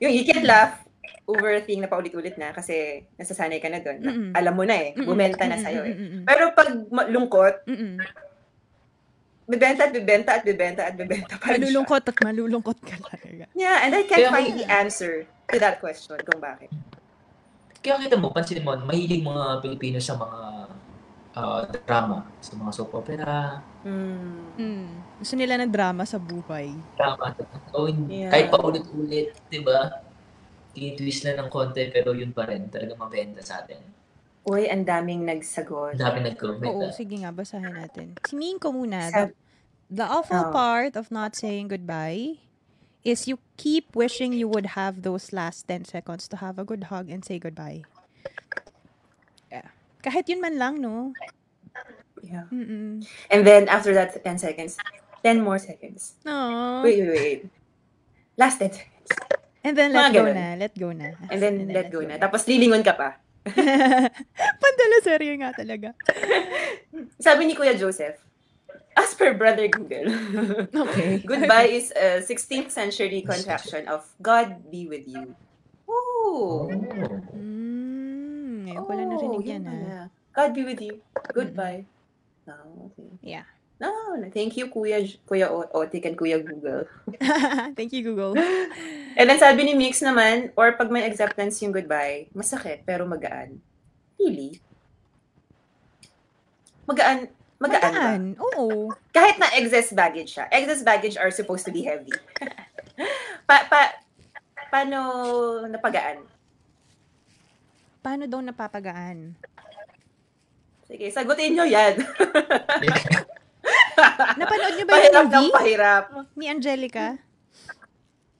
you, you can't laugh over a thing na paulit-ulit na kasi nasasanay ka na doon. Mm-mm. Alam mo na eh. Bumenta na sa'yo eh. Pero pag lungkot, Mm-mm. Bibenta at bibenta at bibenta at bibenta pa rin siya. Malulungkot at malulungkot ka talaga. Yeah, and I can't Kaya find the answer to that question kung bakit. Kaya kita mo, pansin mo, mahilig mga Pilipino sa mga ah, drama, sa mga soap opera, Hmm. Mm. Gusto nila ng drama sa buhay. drama. O, hindi- Yeah. kahit pa ulit-ulit, di ba? Tinitwist na ng konti, pero yun pa rin, talaga mabenta sa atin. Uy, ang daming nagsagot. Ang dami nag-comment. Oo, ah. sige nga, basahin natin. Si Minko muna. Sa- The, the awful Oh. part of not saying goodbye is you keep wishing you would have those last 10 seconds to have a good hug and say goodbye. Yeah. Kahit yun man lang, no? Yeah. Mm-mm. And then after that 10 seconds, 10 more seconds. Aww. Wait, wait, wait. Last 10 seconds. And then Mga let go ganun. na. Let go na. And then let go na. Tapos lilingon ka pa. Pandalo seryo nga talaga. Sabi ni Kuya Joseph, as per Brother Google, Okay. goodbye is a 16th century contraction of God be with you. Oh. Oh. Mm, ngayon ko lang narinig yan, ah. God be with you. Goodbye. No, okay. Yeah. No, thank you, Kuya, Kuya O- Otik and Kuya Google. Thank you, Google. And then sabi ni Mix naman, or pag may acceptance yung goodbye, masakit pero magaan. Really? Magaan, magaan, ba? Magaan. Oo. Kahit na excess baggage siya. Excess baggage are supposed to be heavy. pa, pa, paano napagaan? Paano daw napapagaan? Sige, sagutin nyo yan. Napanood niyo ba yung pahirap movie pahirap. ni Angelica?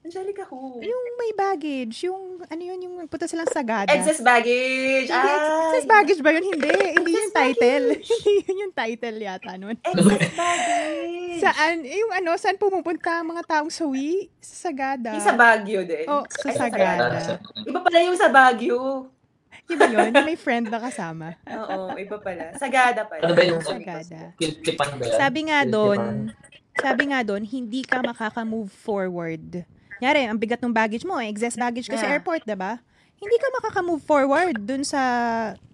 Angelica who? Yung may baggage, yung ano yun, yung punta silang sagada. Excess baggage. Hindi, Ay, excess baggage ba yun? Hindi. Hindi yung Excess title. baggage. Hindi yun yung title yata nun. Excess baggage. Saan, yung ano, saan pumupunta ang mga taong sawi? Sa sagada. Yung sa Baguio din. Oh, sa Ay, sa Sagada. Iba pala yung sa Baguio. Yun ba yun? Yung may friend na kasama. Oo, iba pala. Sagada pala. Ano ba yung Sagada. Kiltipan ba yan? Sabi nga doon, sabi nga doon, hindi ka makaka-move forward. Nyari, ang bigat ng baggage mo, eh, excess baggage ka sa Yeah. airport, 'di ba? Hindi ka makaka-move forward dun sa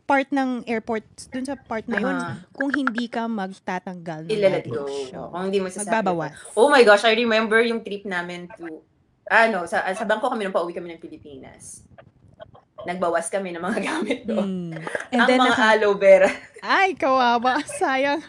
part ng airport, dun sa part na yun, Aha. kung hindi ka magtatanggal ng Ila-let go. baggage. Oo. Kung hindi mo sasabi. Magbabawas. Oh my gosh, I remember yung trip namin to, ano, sa, sa bangko kami nung pauwi kami ng Pilipinas. Nagbawas kami ng mga gamit doon. Hmm. And Ang then, mga naka, aloe vera, ay, kawawa, sayang.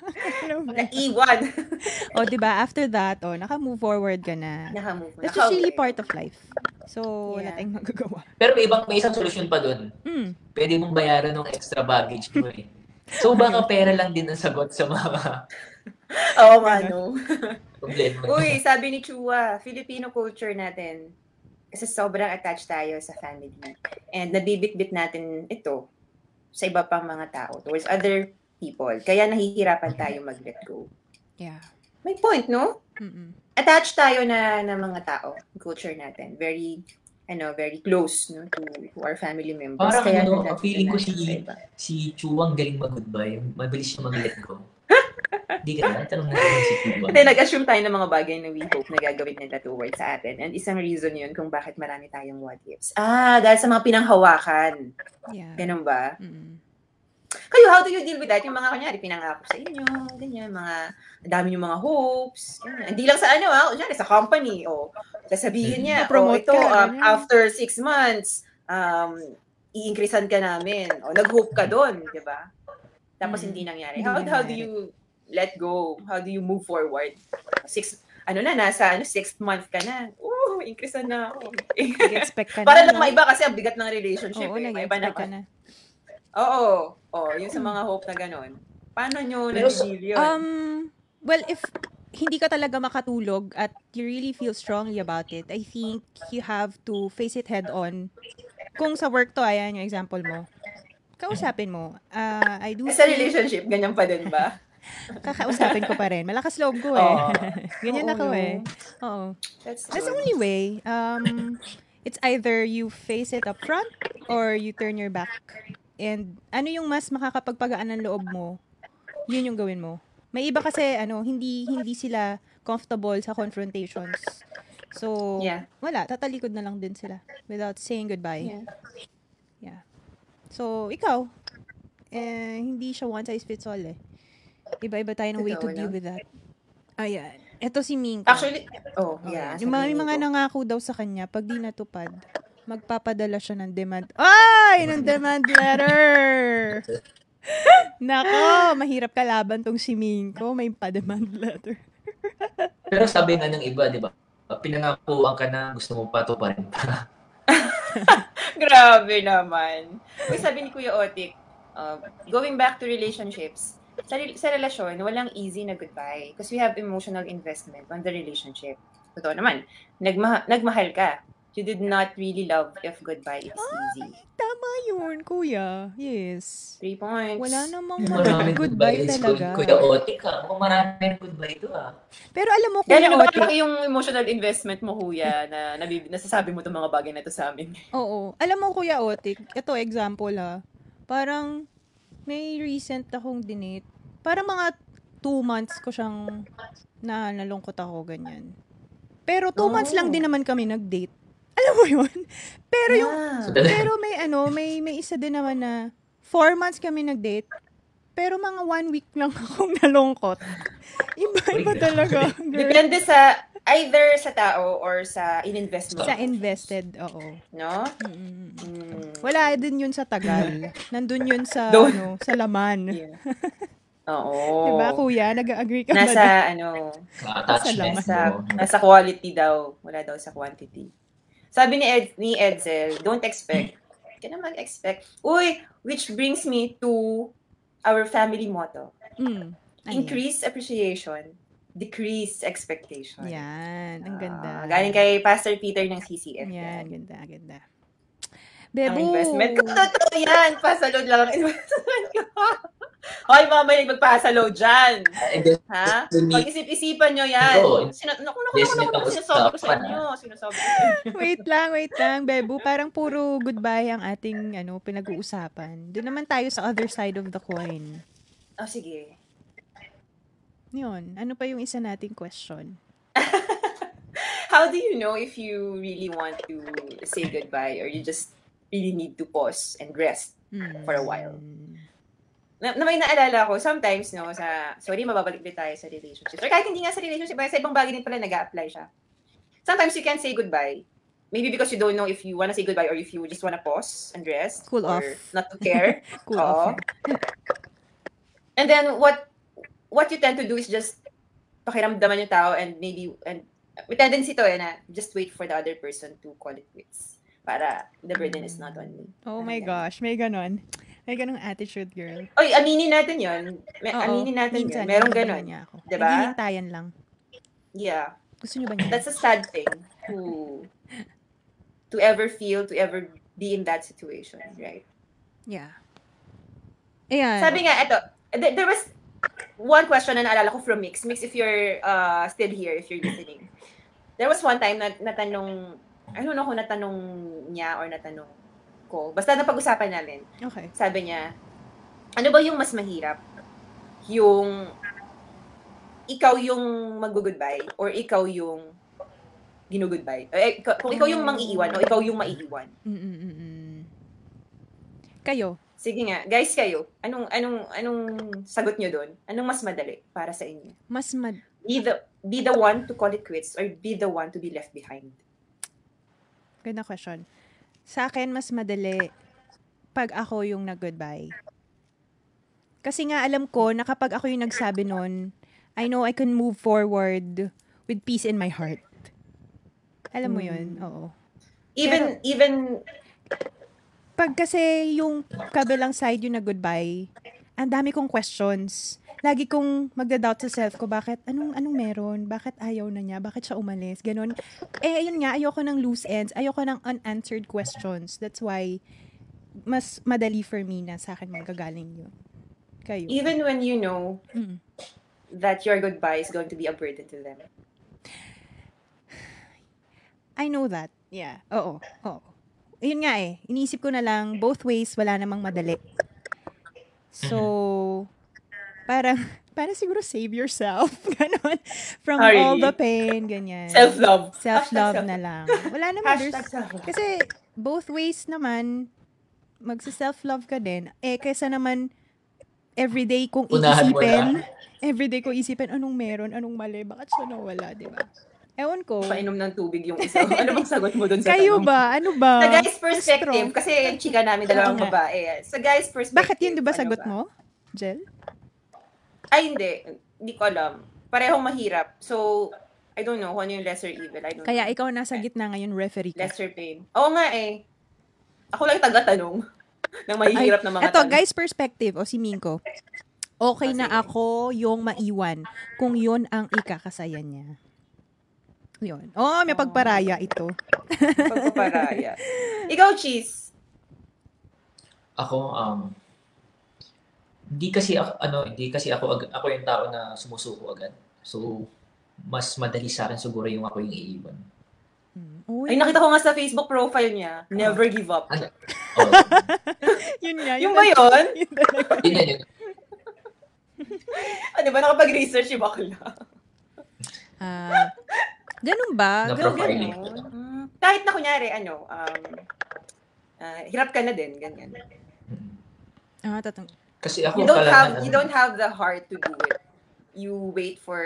Ano naiwan. o, di ba, after that, oh, naka-move forward ka na. Nakamove. That's just really part of life. So, wala Yeah. tayong magagawa. Pero may ibang may isang solusyon pa doon. Hmm. Pwede mong bayaran ng extra baggage mo eh. So baka pera lang din ang sagot sa mga Oo nga, no. problema. Uy, sabi ni Chua, Filipino culture natin, kasi sobrang attached tayo sa family. And nabibitbit natin ito sa iba pang mga tao, towards other people. Kaya nahihirapan tayo mag-let go. Yeah. May point, no? Mm-mm. Attached tayo na ng mga tao, culture natin. Very, ano, very close, no, to, to our family members. Parang Kaya ano, feeling ko si-. Si Chuwang galing mag-goodbye. Mabilis siya mag-let go. Hindi ka na. Tanong natin si Chuwang. Hindi, nag-assume tayo ng mga bagay na we hope na gagawin nila towards sa atin. And isang reason yun kung bakit marami tayong what ifs. Ah, dahil sa mga pinanghawakan. Yeah. Ganun ba? Mm-mm. Kayo, how do you deal with that? Yung mga kanyari, pinangako sa inyo, ganyan, mga, dami yung mga hopes. Ganyan. Hindi lang sa ano, ah, kunyari, sa company, o sasabihin niya, oh, Promote ito, ka, um, after six months, um, i-increasean ka namin. O, nag-hope ka doon, di ba? Tapos Mm. hindi nangyari. How, how do you let go? How do you move forward? Six, ano na, nasa ano, sixth month ka na. Ooh, increasean na ako. Nag-expect ka na. Para lang no? maiba kasi ang bigat ng relationship. Oo, eh. Maiba nag-expect ka naman. na. Oo. Oh, yung sa mga hope na ganun. Paano nyo nag-deal yun? Um, well, if hindi ka talaga makatulog at you really feel strongly about it, I think you have to face it head on. Kung sa work to, ayan yung example mo. Kausapin mo. Ah, I do sa feel- relationship, ganyan pa din ba? Kakausapin ko pa rin. Malakas loob ko eh. Oo. Ganyan Oo, ako no. eh. Oo. That's, That's the only way. Um, it's either you face it up front or you turn your back. And ano yung mas makakapagpagaan ng loob mo, yun yung gawin mo. May iba kasi, ano, hindi, hindi sila comfortable sa confrontations. So, Yeah. wala, tatalikod na lang din sila. without saying goodbye. Yeah. Yeah. So, ikaw, eh, hindi siya one size fits all eh. Iba-iba tayo ng way to deal with that. Ayan. Ito si Minka. Actually, oh, yeah. Yung mga, mga ko. nangako daw sa kanya, pag di natupad, magpapadala siya ng demand. Ay! Ng demand letter! Nako, mahirap kalaban tong si Minko. May pa-demand letter. Pero sabi nga ng iba, di ba? Pinangakuan ka na gusto mo patuparin pa. Grabe naman. Uy, sabi ni Kuya Otik, uh, going back to relationships, sa, re- sa relasyon, walang easy na goodbye because we have emotional investment on the relationship. Totoo naman. Nagma- nagmahal ka. You did not really love if goodbye is easy. Tama yun, kuya. Yes. Three points. Wala namang Maraming goodbye goodbye talaga. Kuya Otik ka. Mukhang maraming goodbye to ah. Pero alam mo, Dahil Kuya ano ba Otik, yung emotional investment mo, Kuya, na nabib- nasasabi mo itong mga bagay na ito sa amin? Oo. Alam mo, Kuya Otik, ito example ha. Parang may recent akong dinate. Parang mga two months ko siyang na nalungkot ako, ganyan. Pero two Oh. months lang din naman kami nag-date. Alam mo yun? Pero yung, Yeah. Pero may ano, may, may isa din naman na four months kami nag-date. Pero mga one week lang akong nalungkot. Iba-iba talaga. girl. Depende sa, either sa tao or sa in-invest mo. Sa invested, oo. No? Mm-mm. Mm. Wala din yun sa tagal. Nandun yun sa, Don't- ano, sa laman. Yeah. Oo. Diba, kuya? Nag-agree ka ba? Nasa, ano, attachment nasa, mo. nasa quality daw. Wala daw sa quantity. Sabi ni, Ed, ni Edsel, don't expect. Hindi ka na mag-expect. Uy, which brings me to our family motto. Mm. Increase appreciation, decrease expectation. yan? Yan. Ang ganda. Ah, galing kay Pastor Peter ng CCF. Yan, ganda, ganda. Ang Bebo! investment ko. Totoo yan. Pasalod lang ang investment ko. Hoy, mga may magpasaload dyan. Then, Ha? Pag-isip-isipan nyo yan. Oo. Sino, naku, naku, Yes, naku, naku, may sinasabi ko sa inyo. Sinasabi ko wait lang, wait lang, Bebo. Parang puro goodbye ang ating ano, pinag-uusapan. Doon naman tayo sa other side of the coin. Oh, sige. Yun. Ano pa yung isa nating question? How do you know if you really want to say goodbye or you just really need to pause and rest? Mm. For a while. Na, na may naalala ko, sometimes, no, sa, sorry, mababalik din tayo sa relationships. Or kahit hindi nga sa relationship, sa ibang bagay din pala nag apply siya. Sometimes you can say goodbye. Maybe because you don't know if you want to say goodbye or if you just want to pause and rest. Cool or off. not to care. Cool Oo. off. And then what what you tend to do is just pakiramdaman yung tao and maybe and may tendency to eh na just wait for the other person to call it quits para the burden is not on me. Oh my gosh, may ganon. May ganong attitude, girl. Oy, aminin natin 'yon. May, Oo, aminin natin minsan, 'yun. Merong ganun. niya ako. Diba? Naghihintayan lang. Yeah. Gusto niyo ba niya? That's a sad thing to to ever feel, to ever be in that situation, right? Yeah. Ayan. Sabi nga, eto, th- there was one question na naalala ko from Mix. Mix, if you're uh, still here, if you're listening. There was one time na natanong, I don't know kung natanong niya or natanong ko. Basta napag-usapan namin. Okay. Sabi niya, ano ba yung mas mahirap? Yung ikaw yung mag-goodbye or ikaw yung ginugoodbye? Eh, kung ikaw yung mang-iiwan o ikaw yung maiiwan? Mm-mm-mm. Kayo? Sige nga, guys kayo, anong anong anong sagot nyo doon? Anong mas madali para sa inyo? Mas mad... Be the be the one to call it quits or be the one to be left behind? Ganda question. Sa akin, mas madali pag ako yung nag-goodbye. Kasi nga, alam ko na kapag ako yung nagsabi nun, I know I can move forward with peace in my heart. Alam mo yun? Mm. Oo. Even even Pag kasi yung kabilang side yung nag-goodbye, ang dami kong questions. Lagi kong magda-doubt sa self ko, bakit, anong, anong meron? Bakit ayaw na niya? Bakit siya umalis? Ganon. Eh, ayun nga, ayoko ng loose ends. Ayoko ng unanswered questions. That's why, mas madali for me na sa akin magagaling yun. Kayo. even when you know Mm. that your goodbye is going to be a burden to them. I know that. Yeah. Oo. Oo. Yun nga eh. Iniisip ko na lang, both ways, wala namang madali. So, parang, parang siguro save yourself. Ganon. From Ah, all the pain, ganyan. Self-love. Self-love Hashtag na lang. Wala naman. Kasi, both ways naman, magsa-self-love ka din. Eh, kaysa naman, everyday kong Unahan iisipin, everyday ko isipin, anong meron, anong mali, bakit siya nawala, di ba? Ewan ko. Painom ng tubig yung isa. Ano bang sagot mo dun sa Kayo tanong? ba? Ano ba? Sa guy's perspective, Strong. kasi yung chika namin dalawang Oo nga. babae. Sa guy's perspective. Bakit yun, di ba ano sagot ba? mo, Jel? Ay, hindi. Hindi ko alam. Parehong mahirap. So, I don't know kung ano yung lesser evil. I don't Kaya know. ikaw nasa gitna ngayon, referee ka. Lesser pain. Oo nga eh. Ako lang taga-tanong ng mahihirap na mga Eto, tanong. guys, perspective, o si Minko. Okay Ah, na ako yung maiwan kung yun ang ikakasaya niya. Yun. Oh, may Oh. pagparaya ito. Pagpaparaya. Ikaw, Cheese. Ako, um, hindi kasi ako, ano, hindi kasi ako, ako yung tao na sumusuko agad. So, mas madali sa akin siguro yung ako yung iiwan. Hmm. Uy, Ay, nakita ko nga sa Facebook profile niya. Never give up. Ano? Oh, yun nga. Yung ba yun? Yun talaga. yun na yun. Ano ba, nakapag-research yung bakla? Ah, ganun ba? Na Ganun, profiling. ganun. Mm, kahit na kunyari, ano, um, ah, hirap ka na din, ganyan. Ah, tatang. Kasi ako You don't have, ano, you don't have the heart to do it. You wait for,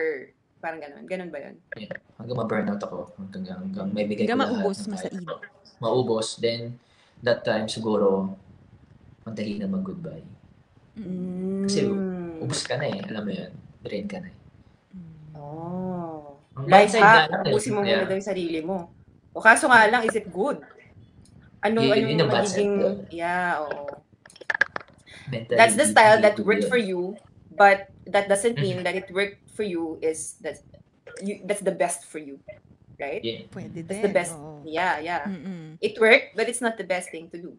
parang ganun. Ganun ba yun? yun, hanggang ma-burnout ako, hanggang, hanggang may bigay Hanggang ko lahat maubos, ng masaid. ko. Maubos, then that time siguro, madali na mag-goodbye. Kasi Mm. Ubus ka na eh, alam mo yun, drain ka na eh. Oh. Downside hack, nga lang eh, mo muna yeah. daw yung sarili mo. O kaso nga lang, is it good? Ano, Yun- anong yun ang bad side magiging, yeah, oo. Mentally, That's the style that worked for you, but that doesn't mean Mm-hmm. that it worked for you is that you that's the best for you, right? Yeah. Pwede din. That's the best. oo. Yeah, yeah. Mm-mm. It worked, but it's not the best thing to do.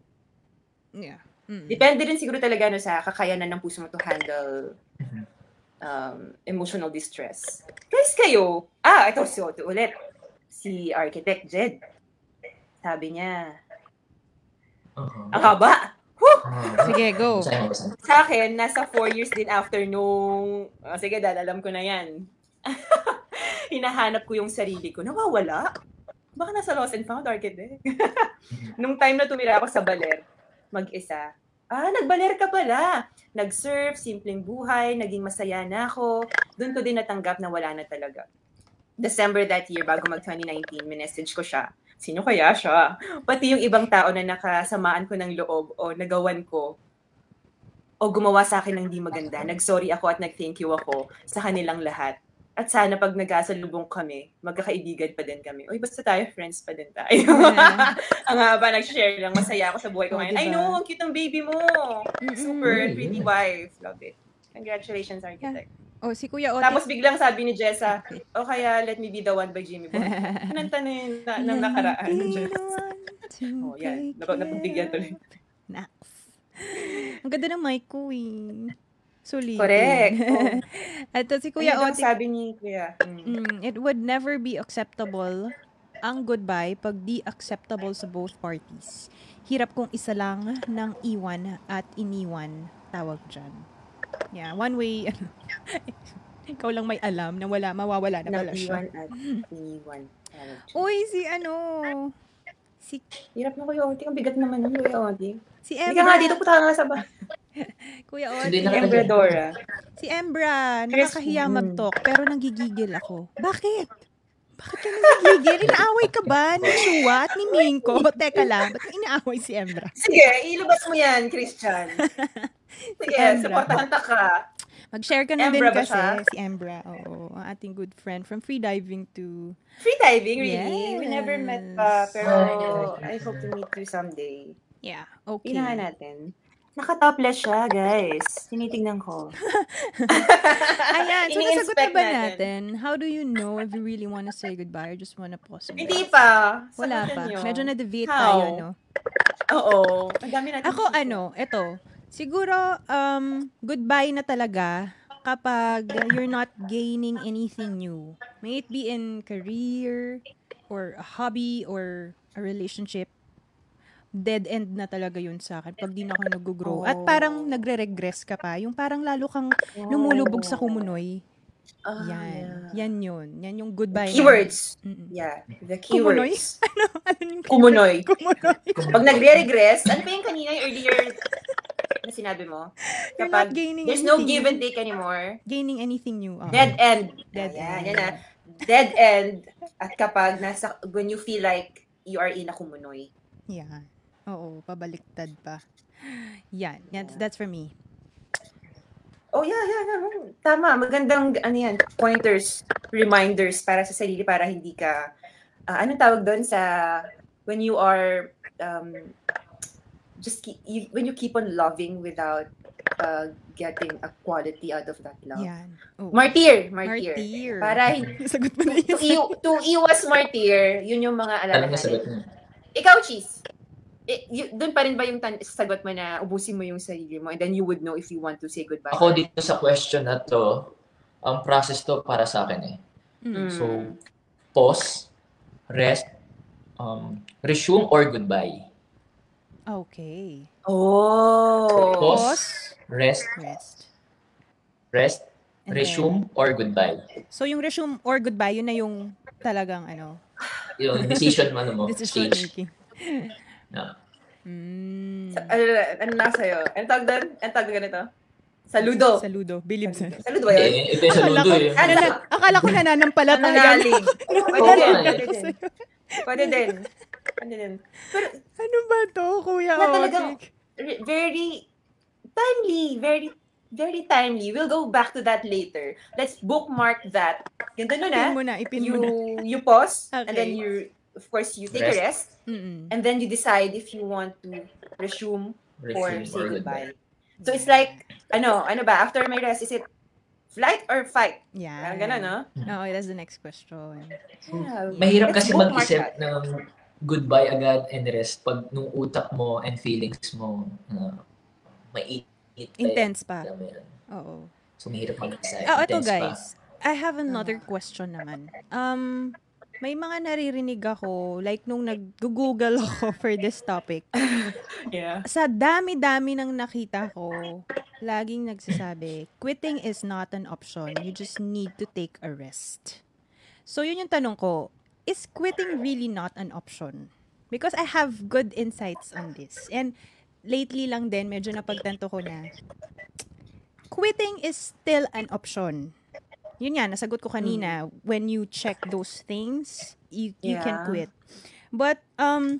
Yeah. Mm-mm. Depende rin siguro talaga no, sa kakayanan ng puso mo to handle Mhm. Um, emotional distress. Guys, kayo, ah, ito, so, ito ulit. Si Architect Jed. Sabi niya, Uh-huh. haba. Ah. Sige, go. Sa akin, nasa four years din after nung, ah, sige, dad, alam ko na yan. Hinahanap ko yung sarili ko. Nawawala. Baka nasa lost and found architect. nung time na tumira ako sa baler, mag-isa, ah, nagbaler ka pala. Nag-surf, simpleng buhay, naging masaya na ako. Doon ko din natanggap na wala na talaga. December that year, bago mag-2019, minessage ko siya. Sino kaya siya? Pati yung ibang tao na nakasamaan ko ng loob o nagawan ko o gumawa sa akin ng di maganda. Nag-sorry ako at nag-thank you ako sa kanilang lahat. At sana pag nagkasalubong kami, magkakaibigan pa din kami. Uy, basta tayo, friends pa din tayo. Yeah. ang haba, nag-share lang. Masaya ako sa buhay ko Oh, ngayon. diba? I know, ang cute ng baby mo. Mm-mm. Super, Mm. pretty wife. Love it. Congratulations, architect. Oh, si Kuya Otis. Tapos biglang sabi ni Jessa, o kaya Let Me Be The One by Jimmy Boy. Na yun na, ng nakaraan. Oh, yan. Nap- napagbigyan tuloy. Nax. Ang ganda ng mic ko eh. Sulit. Correct. Oh. At si Kuya Ayun Otis, sabi ni Kuya. Mm. mm, it would never be acceptable ang goodbye pag di acceptable sa both parties. Hirap kung isa lang ng iwan at iniwan tawag dyan. Yeah, one way, ano, ikaw lang may alam na wala, mawawala na pala siya. Nag-iwan at iniwan. Uy, si ano, si, Hirap na Kuya Oti. Ang bigat naman ng Kuya Oti. si Hindi Embra. ka nga dito, puta ka nga sa ba? Kuya Otis. na- Embradora. Si Embra, nakakahiya mag-talk, pero nanggigigil ako. Bakit? Bakit ka nanggigigil? Inaaway ka ba ni Shua at ni Minko? Teka lang, ba't inaaway si Embra? Sige, ilabas mo yan, Christian. Sige, Embra. supportahan ta ka. Mag-share ka na din Embra ba kasi. siya? Si Embra, oo. Ang ating good friend from freediving to... Free diving, really? We never met pa, Yes. pero I hope to meet you someday. Yeah, okay. Tingnan natin. Naka-topless siya, guys. Tinitingnan ko. Ayan, so nasagot na ba natin. natin? How do you know if you really want to say goodbye or just want to pause? Hindi rest? pa. Wala pa. niyo. Medyo na-deviate tayo, no? Oo. Ang dami natin. Ako ano, eto. Siguro um goodbye na talaga kapag you're not gaining anything new. May it be in career or a hobby or a relationship. Dead end na talaga yun sa akin pag di na ako nag-grow. At Oh. parang nagre-regress ka pa. Yung parang lalo kang lumulubog sa kumunoy. Ah, Yan. yeah. Yan yun. Yan yung goodbye. na- Keywords. Mm-mm. Yeah, the Kumunoy? keywords. ano yung Kumunoy. Kumunoy. Pag nagre-regress, ano pa yung kanina, yung earlier na sinabi mo? You're not Kapag gaining there's no give and take anymore, Gaining anything new. Oo. dead end. Dead Ayan, end. yan na. Dead end. At kapag nasa, when you feel like you are in a kumunoy. Yan. Oo, pabaliktad pa. Yan. That's, that's for me. Oh, yeah, yeah, yeah. Tama. Magandang, ano yan, pointers, reminders para sa sarili para hindi ka, ah, anong tawag doon sa, when you are, um, just, keep, you, when you keep on loving without uh, getting a quality out of that love. Yan. Oh. Martyr, martyr. Martyr. Para Sagot mo na to, yun. i- to iwas martyr, yun yung mga alalahanin. niya. Ikaw, Cheese. Eh, y- doon pa rin ba yung tan- sagot mo na ubusin mo yung sarili mo and then you would know if you want to say goodbye? Ako dito sa question na to, ang process to para sa akin eh. Mm. So, pause, rest, um, resume or goodbye. Okay. Oh. Pause, rest, Rest. rest, And resume or goodbye. then- so yung resume or goodbye, yun na yung talagang ano, Yung decision mo, ano mo, decision making. Na. Mm. Sa- ano, ano na sa'yo? Ano tawag doon? Ano tawag ganito? Saludo. Saludo. Believe sa. Saludo ba yun? Eh, ito yung Akala saludo ko, eh. Ano? nana- akala ko nananampalataya. Nananalig. Pwede din. Pwede din. Pwede din. Pwede din. Pero Ano ba to, Kuya Na talagang- very timely. Very very timely. We'll go back to that later. Let's bookmark that. Ganda nun Ipin ah. mo na, ipin You, mo na. you pause, and Okay. then you, of course, you take a rest, Mm-mm. and then you decide if you want to resume or Resume say or goodbye. So it's like, ano, ano ba, after my rest, is it flight or fight? Yeah. Parang ganun, no? Okay, that's the next question. Yeah. Mahirap Let's kasi mag-isip ng goodbye agad and rest pag nung utak mo and feelings mo uh, eh. Intense pa. Oo. So, mahirap mag-decide. Ah, ito Intense pa. guys. I have another question naman. Um, may mga naririnig ako, like nung nag-google ako for this topic. Yeah. Sa dami-dami ng nakita ko, laging nagsasabi, quitting is not an option. You just need to take a rest. So, yun yung tanong ko, is quitting really not an option? Because I have good insights on this. And lately lang din, medyo napagtanto ko na, quitting is still an option. Yun nga, nasagot ko kanina, when you check those things, you, you can Yeah. quit. But, um,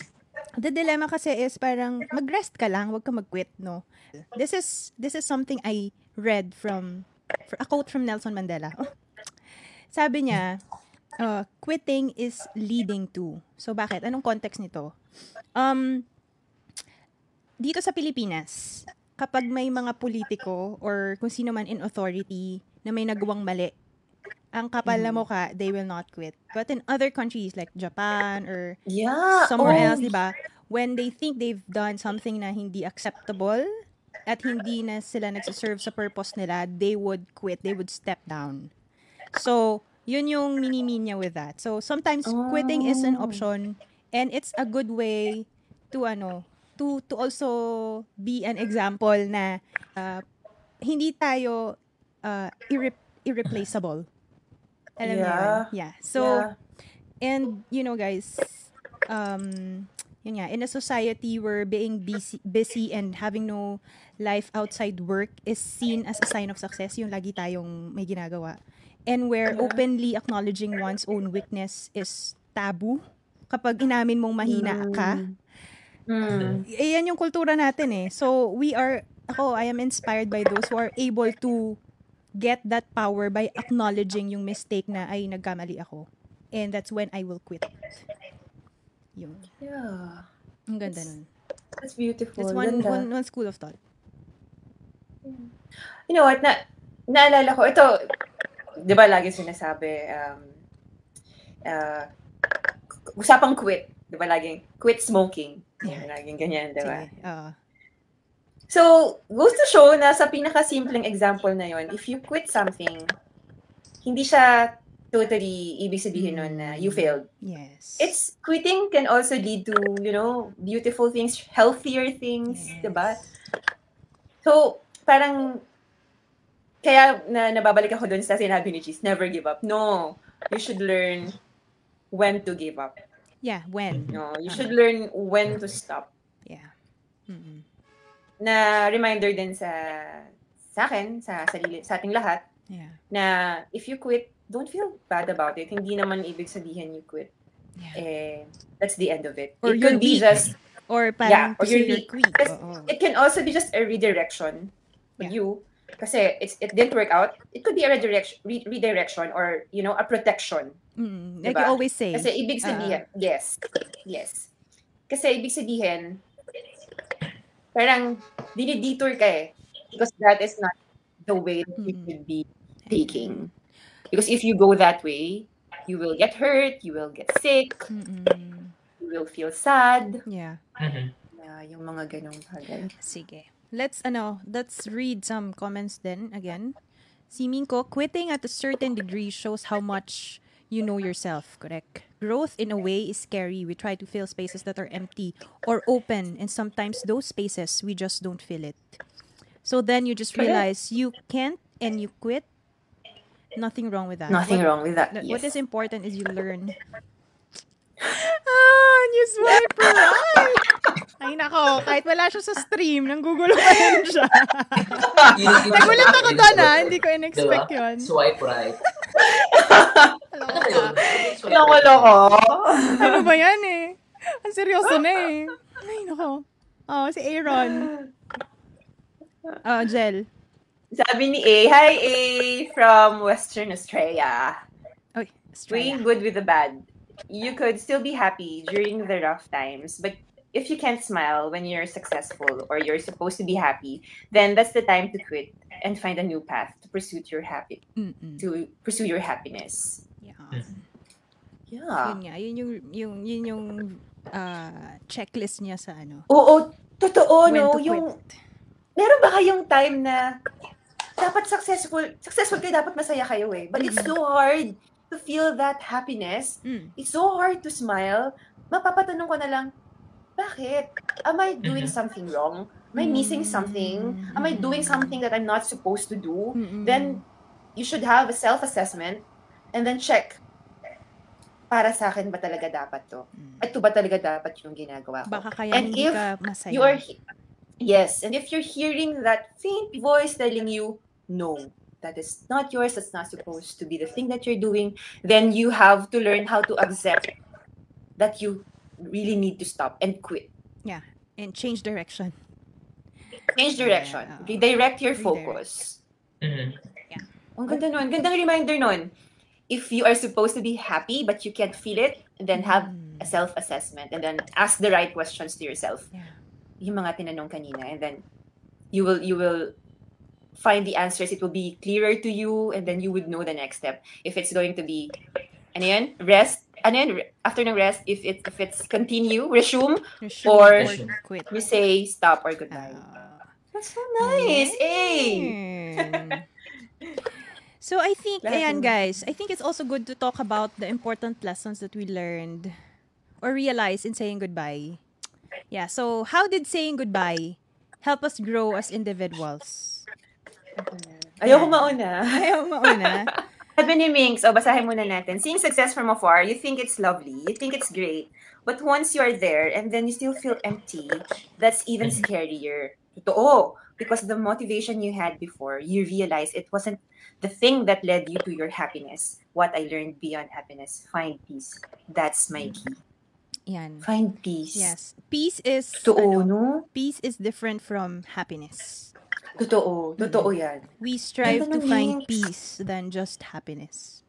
the dilemma kasi is parang mag-rest ka lang, wag ka mag-quit, no? This is this is something I read from a quote from Nelson Mandela. Oh. Sabi niya, uh, quitting is leading to. So bakit? Anong context nito? Um dito sa Pilipinas, kapag may mga politiko or kung sino man in authority na may nagawang mali, ang kapal na mukha, they will not quit. But in other countries like Japan or Yeah. somewhere oh, else, di ba? When they think they've done something na hindi acceptable at hindi na sila nagsiserve sa purpose nila, they would quit, they would step down. So, yun yung mini-mean niya with that. So, sometimes quitting is an Oh. option and it's a good way to ano, to to also be an example na uh, hindi tayo uh, irre- irreplaceable. Alam mo yun? Yeah. Yeah. So, yeah. And, you know, guys, um, yun nga, in a society where being busy, busy and having no life outside work is seen as a sign of success, yung lagi tayong may ginagawa. And where Yeah. openly acknowledging one's own weakness is taboo, kapag inamin mong mahina ka, Mm. eh, yan yung kultura natin eh. So, we are, ako, I am inspired by those who are able to get that power by acknowledging yung mistake na, ay, nagkamali ako. And that's when I will quit. Yun. Yeah. Ang ganda nun. That's beautiful. That's one, Ganda. one, one school of thought. You know what? Na, naalala ko, ito, di ba lagi sinasabi, um, uh, usapang quit. Di ba laging, quit smoking. Yeah. Laging ganyan, di ba? Sige. So, goes to show na sa pinaka-simpleng example na yon, if you quit something, hindi siya totally ibig sabihin nun na you failed. Yes. It's quitting can also lead to, you know, beautiful things, healthier things, Yes. 'di ba? So, parang kaya na nababalik ako dun sa sinabi ni Cheese, never give up. No, you should learn when to give up. Yeah, when? No, you should learn when to stop. Yeah. Mm-mm. Na reminder din sa sa akin, sa sarili, sa ating lahat, Yeah. na if you quit, don't feel bad about it. Hindi naman ibig sabihin you quit. Yeah. Eh, that's the end of it. Or it could be just, Or parang or to say you're weak. weak. Kasi Oo. it can also be just a redirection for Yeah. you. Kasi it's, it didn't work out. It could be a redirection, re- redirection or, you know, a protection. Mm, like Diba? you always say. Kasi ibig Ah. sabihin, yes, yes. Kasi ibig sabihin, parang dinidetour ka eh. Because that is not the way that you Mm. should be taking. Because if you go that way, you will get hurt, you will get sick, Mm-mm. you will feel sad. Yeah. Mhm. Yeah, yung mga ganong bagay. Sige. Let's ano, let's read some comments then again. Si Minko, quitting at a certain degree shows how much you know yourself, correct? Growth in a way is scary. We try to fill spaces that are empty or open, and sometimes those spaces we just don't fill it. So then you just realize you can't and you quit. Nothing wrong with that. Nothing What- wrong with that. Th- What Yes. is important is you learn. ah, you swipe right. Ay nako, kahit wala siya sa stream, nang Google pa rin siya. Yun- yun- Nagulat ako doon ah, hindi ko Diba? in-expect yun. Swipe right. Ano ba Aloka. yun? Swipe right. Loko-loko. Ano ba yan eh? Ang seryoso na eh. Ay nako. Oh, si Aaron. Oh, Jel. Sabi ni A, Hi A from Western Australia. Oy, Doing Australia. good with the bad. You could still be happy during the rough times, but if you can't smile when you're successful or you're supposed to be happy, then that's the time to quit and find a new path to pursue your happy Mm-mm. to pursue your happiness. Yeah. Yeah. Yun nga, yun yung, yung, yun yung ah, checklist niya sa ano. Oo, totoo when no, to yung quit. meron ba kayong time na dapat successful, successful kayo, dapat masaya kayo eh. But it's so hard to feel that happiness. Mm. It's so hard to smile. Mapapatanong ko na lang, bakit? Am I doing Mhm. something wrong? Am I missing something? Am I doing something that I'm not supposed to do? Mm-mm. Then, you should have a self-assessment and then check. Para sa akin ba talaga dapat to? Mm. Ito ba talaga dapat yung ginagawa ko? Baka kaya And hindi if ka masaya. You are he- yes, and if you're hearing that faint voice telling you no, that is not yours, that's not supposed to be the thing that you're doing, then you have to learn how to accept that you really need to stop and quit. and change direction. Change direction. Yeah. Redirect your Redirect. focus. Mhm. Ang ganda nun. Gandang reminder nun. If you are supposed to be happy but you can't feel it, then have Mm. a self-assessment and then ask the right questions to yourself. Yeah. Yung mga tinanong kanina and then you will you will find the answers. It will be clearer to you and then you would know the next step. If it's going to be ano yan? Rest. Ano yan? Re- After the rest, if it if it's continue, resume, Resume Or- quit. you say stop or goodbye. Ah. That's so nice. Hey. Ayan. So I think, Lahat ayan guys, I think it's also good to talk about the important lessons that we learned or realized in saying goodbye. Yeah, so how did saying goodbye help us grow as individuals? Mm-hmm. Ayoko mauna. Ayaw mauna. Sabi ni Minx, o basahin muna natin. Seeing success from afar, you think it's lovely, you think it's great, but once you are there and then you still feel empty, that's even mm-hmm. scarier. Totoo. Because the motivation you had before, you realize it wasn't the thing that led you to your happiness. What I learned beyond happiness, find peace. That's my key. Yan. Find peace. Yes. Peace is Totoo, ano, no? peace is different from happiness. Totoo. Totoo yan. We strive to find peace than just happiness.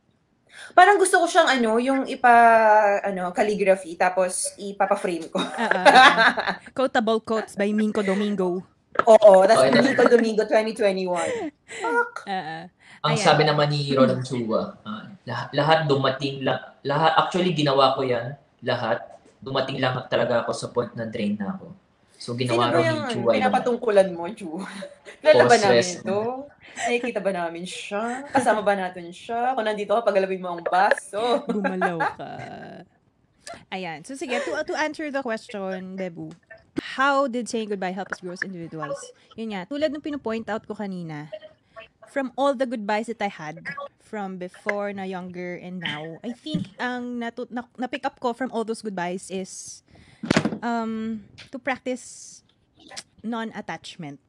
Parang gusto ko siyang ano, yung ipa, ano, calligraphy, tapos ipapa-frame ko. Ah, ah. Quotable quotes by Minko Domingo. Oo, that's Okay, Domingo Domingo 2021. Fuck. Ah, ah. Ang Ayan. sabi naman ni Roland Chua, ah, lahat, lahat dumating lang, lahat, actually ginawa ko yan, lahat, dumating lang talaga ako sa point na drain na ako. So, ginawa raw ni Chua yung pinapatungkulan mo, Chu? Kilala ba namin ito? Nakikita ba namin siya? Kasama ba natin siya? Kung nandito ka, pagalawin mo ang baso. Gumalaw ka. Ayan. So sige, to, to answer the question, Bebu, how did saying goodbye help us grow as individuals? Yun nga, tulad ng pinupoint out ko kanina, from all the goodbyes that I had, from before na younger and now, I think ang natu- na, na-pick up ko from all those goodbyes is um, to practice non-attachment.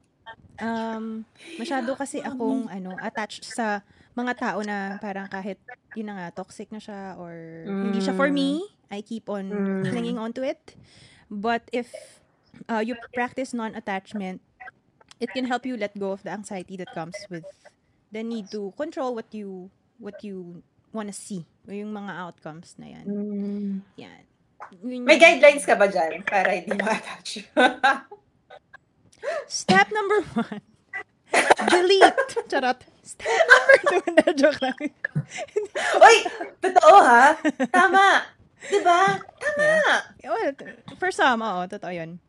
Um, masyado kasi akong ano, attached sa mga tao na parang kahit yun na nga, toxic na siya or hindi siya for me, I keep on Mm. clinging on to it. But if uh, you practice non-attachment, it can help you let go of the anxiety that comes with the need to control what you what you want to see o yung mga outcomes na yan. Yan. Yun May guidelines ka ba dyan para hindi ma-attach? Step number one. Delete. Charot. Step number two. Na, joke lang. Uy! Totoo ha? Tama! Diba? Tama! Well, for some, oo, totoo yun.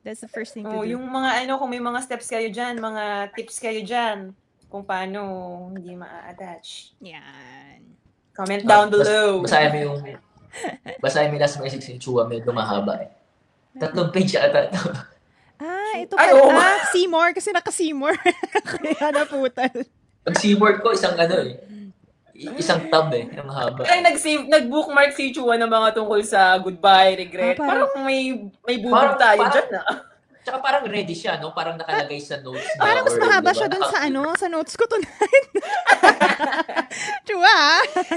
That's the first thing to Oh, do. yung mga ano, kung may mga steps kayo dyan, mga tips kayo dyan, kung paano hindi ma-attach. Yan. Comment down bas- below. Basahin mo yung basahin mo yung last message ni Chua, medyo mahaba eh. Tatlong page ata ito. Ah, ito Ay, pa. oo. Ah, Seymour. Kasi naka-Seymour. Kaya naputal. Pag C-word ko, isang ano eh. Isang tab eh. Ang haba. Ay, nag-save, nag-bookmark si Chua ng mga tungkol sa goodbye, regret. Ah, parang- parang, may may Parang- bubog tayo parang- dyan ah. Tsaka parang ready siya, no? Parang nakalagay sa notes niya. Parang mas mahaba diba, siya dun sa ano, sa notes ko tonight. Chua!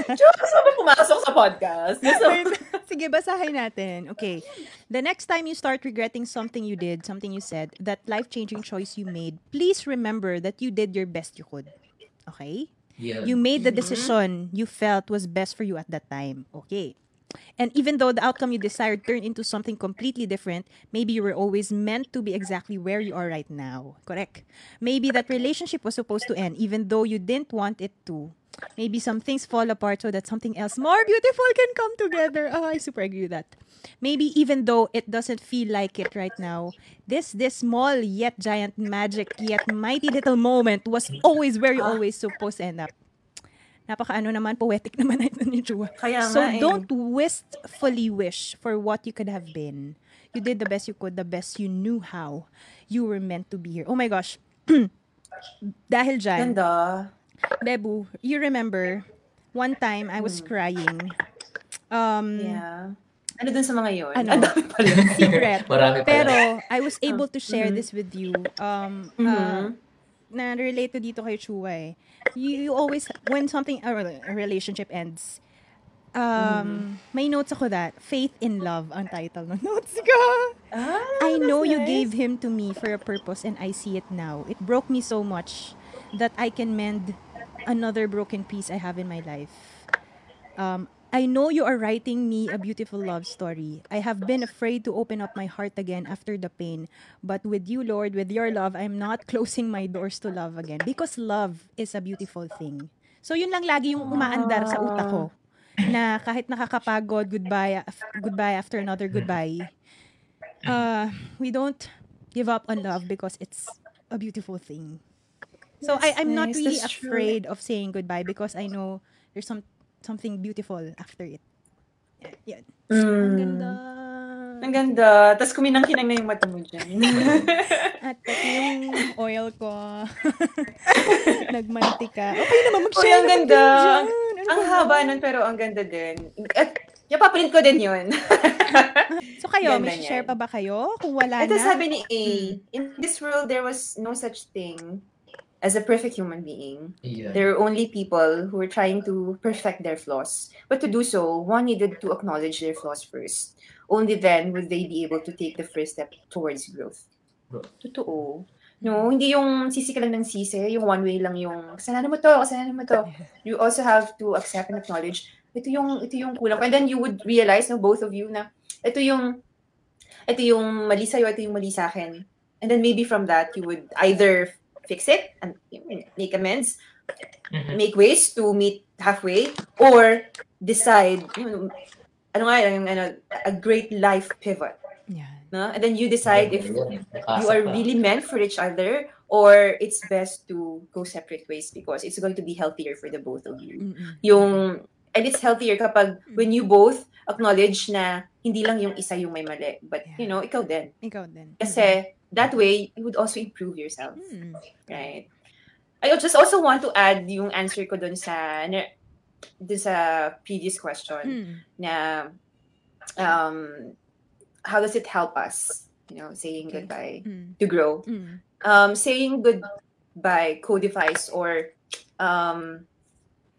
Chua, gusto mo pumasok sa podcast? Gusto Wait. Sige, basahin natin. Okay. The next time you start regretting something you did, something you said, that life-changing choice you made, please remember that you did your best you could. Okay? Yeah. You made the decision you felt was best for you at that time. Okay. And even though the outcome you desired turned into something completely different, maybe you were always meant to be exactly where you are right now. Correct. Maybe that relationship was supposed to end, even though you didn't want it to. Maybe some things fall apart so that something else more beautiful can come together. Oh, I super agree with that. Maybe even though it doesn't feel like it right now, this this small yet giant magic yet mighty little moment was always where you always supposed to end up. Napaka ano naman, poetic naman ito ni Chua. Kaya So nga eh. don't wistfully wish for what you could have been. You did the best you could, the best you knew how. You were meant to be here. Oh my gosh. Dahil dyan, Ganda. Bebu, you remember, one time I was crying. Um, Yeah. Ano dun sa mga yun? Ano? Ang dami pala. secret. Marami pala. Pero, I was able to share this with you. Um, uh, Mhm. na-relate to dito kay Chua eh. You, you always, when something, a rela- a relationship ends, um, may notes ako that, Faith in Love ang title ng notes ko. Ah, I know that's you nice. gave him to me for a purpose and I see it now. It broke me so much that I can mend another broken piece I have in my life. Um, I know you are writing me a beautiful love story. I have been afraid to open up my heart again after the pain. But with you, Lord, with your love, I'm not closing my doors to love again. Because love is a beautiful thing. So yun lang lagi yung umaandar sa utak ko. Na kahit nakakapagod, goodbye, af- goodbye after another goodbye. Uh, we don't give up on love because it's a beautiful thing. So I, I'm not really That's true. afraid of saying goodbye because I know there's some something beautiful after it. Yeah. Ang Mm. ganda. Ang ganda. Tapos kuminang-kinang na yung mata mo dyan. At pati yung oil ko. Nagmantika. Okay naman, mag-share ang naman ganda. dyan. Ano ang ba? haba nun, pero ang ganda din. At, yapaprint ko din yun. So kayo, Ganda may share pa ba kayo? Kung wala Ito na. sabi ni A, in this world, there was no such thing as a perfect human being. Yeah. There were only people who were trying to perfect their flaws. But to do so, one needed to acknowledge their flaws first. Only then would they be able to take the first step towards growth. Growth. Totoo. No, hindi yung sisi ka lang ng sisi, yung one way lang yung kasalanan mo to, kasalanan mo to. You also have to accept and acknowledge ito yung ito yung kulang. And then you would realize no both of you na ito yung ito yung mali sa'yo, ito yung mali sa akin. And then maybe from that you would either fix it and make amends, Mhm. make ways to meet halfway or decide you know, ano nga yung ano, a great life pivot Yan. No? And then you decide if you are really meant for each other or it's best to go separate ways because it's going to be healthier for the both of you. Mm-mm. Yung and it's healthier kapag when you both acknowledge na hindi lang yung isa yung may mali, but you know, ikaw din. Ikaw din. Kasi that way you would also improve yourself, Mm. right? I just also want to add yung answer ko dun sa dun sa previous question Mm. na um how does it help us, you know, saying Okay. goodbye Mm. to grow? Mm. um, saying goodbye codifies or um,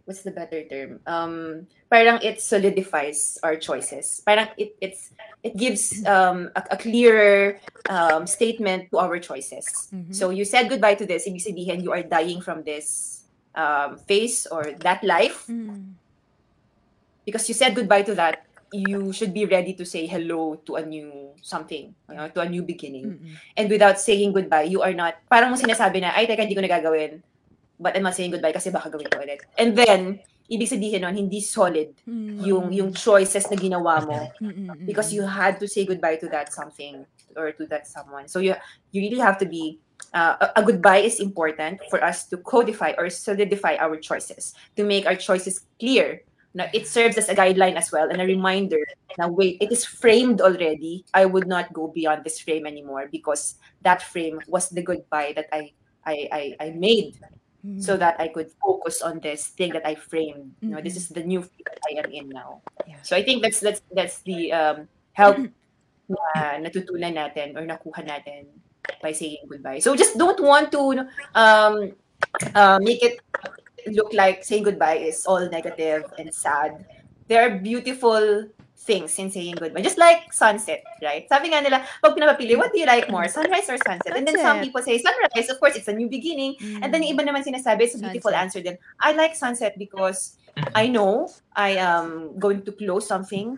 what's the better term? Um, parang it solidifies our choices. Parang it it's it gives um, a, a clearer um, statement to our choices. Mhm. So you said goodbye to this, ibig sabihin you are dying from this um, phase or that life Mm. because you said goodbye to that. You should be ready to say hello to a new something, you know, to a new beginning. Mm-mm. and without saying goodbye, you are not, parang mo sinasabi na, ay, teka, hindi ko na gagawin. But I'm not saying goodbye kasi baka gawin ko ulit. And then, ibig sabihin nun, hindi solid Mm. yung yung choices na ginawa mo Mm-mm. because you had to say goodbye to that something or to that someone. So you you really have to be uh, a, a goodbye is important for us to codify or solidify our choices to make our choices clear. Now it serves as a guideline as well and a reminder. Now wait, it is framed already. I would not go beyond this frame anymore because that frame was the goodbye that I I I, I made So that I could focus on this thing that I framed. You know, this Mhm. is the new field that I am in now. Yeah. So I think that's that's that's the um, help na natutunan natin or nakuha natin by saying goodbye. So just don't want to um, uh, make it look like saying goodbye is all negative and sad. There are beautiful things in saying goodbye. Just like sunset, right? Sabi nga nila, pag pinapapili, what do you like more, sunrise or sunset? And then some Sunset. people say sunrise. Of course, it's a new beginning. And then yung iba naman sinasabi, it's a beautiful Sunset. answer din. I like sunset because I know I am going to close something,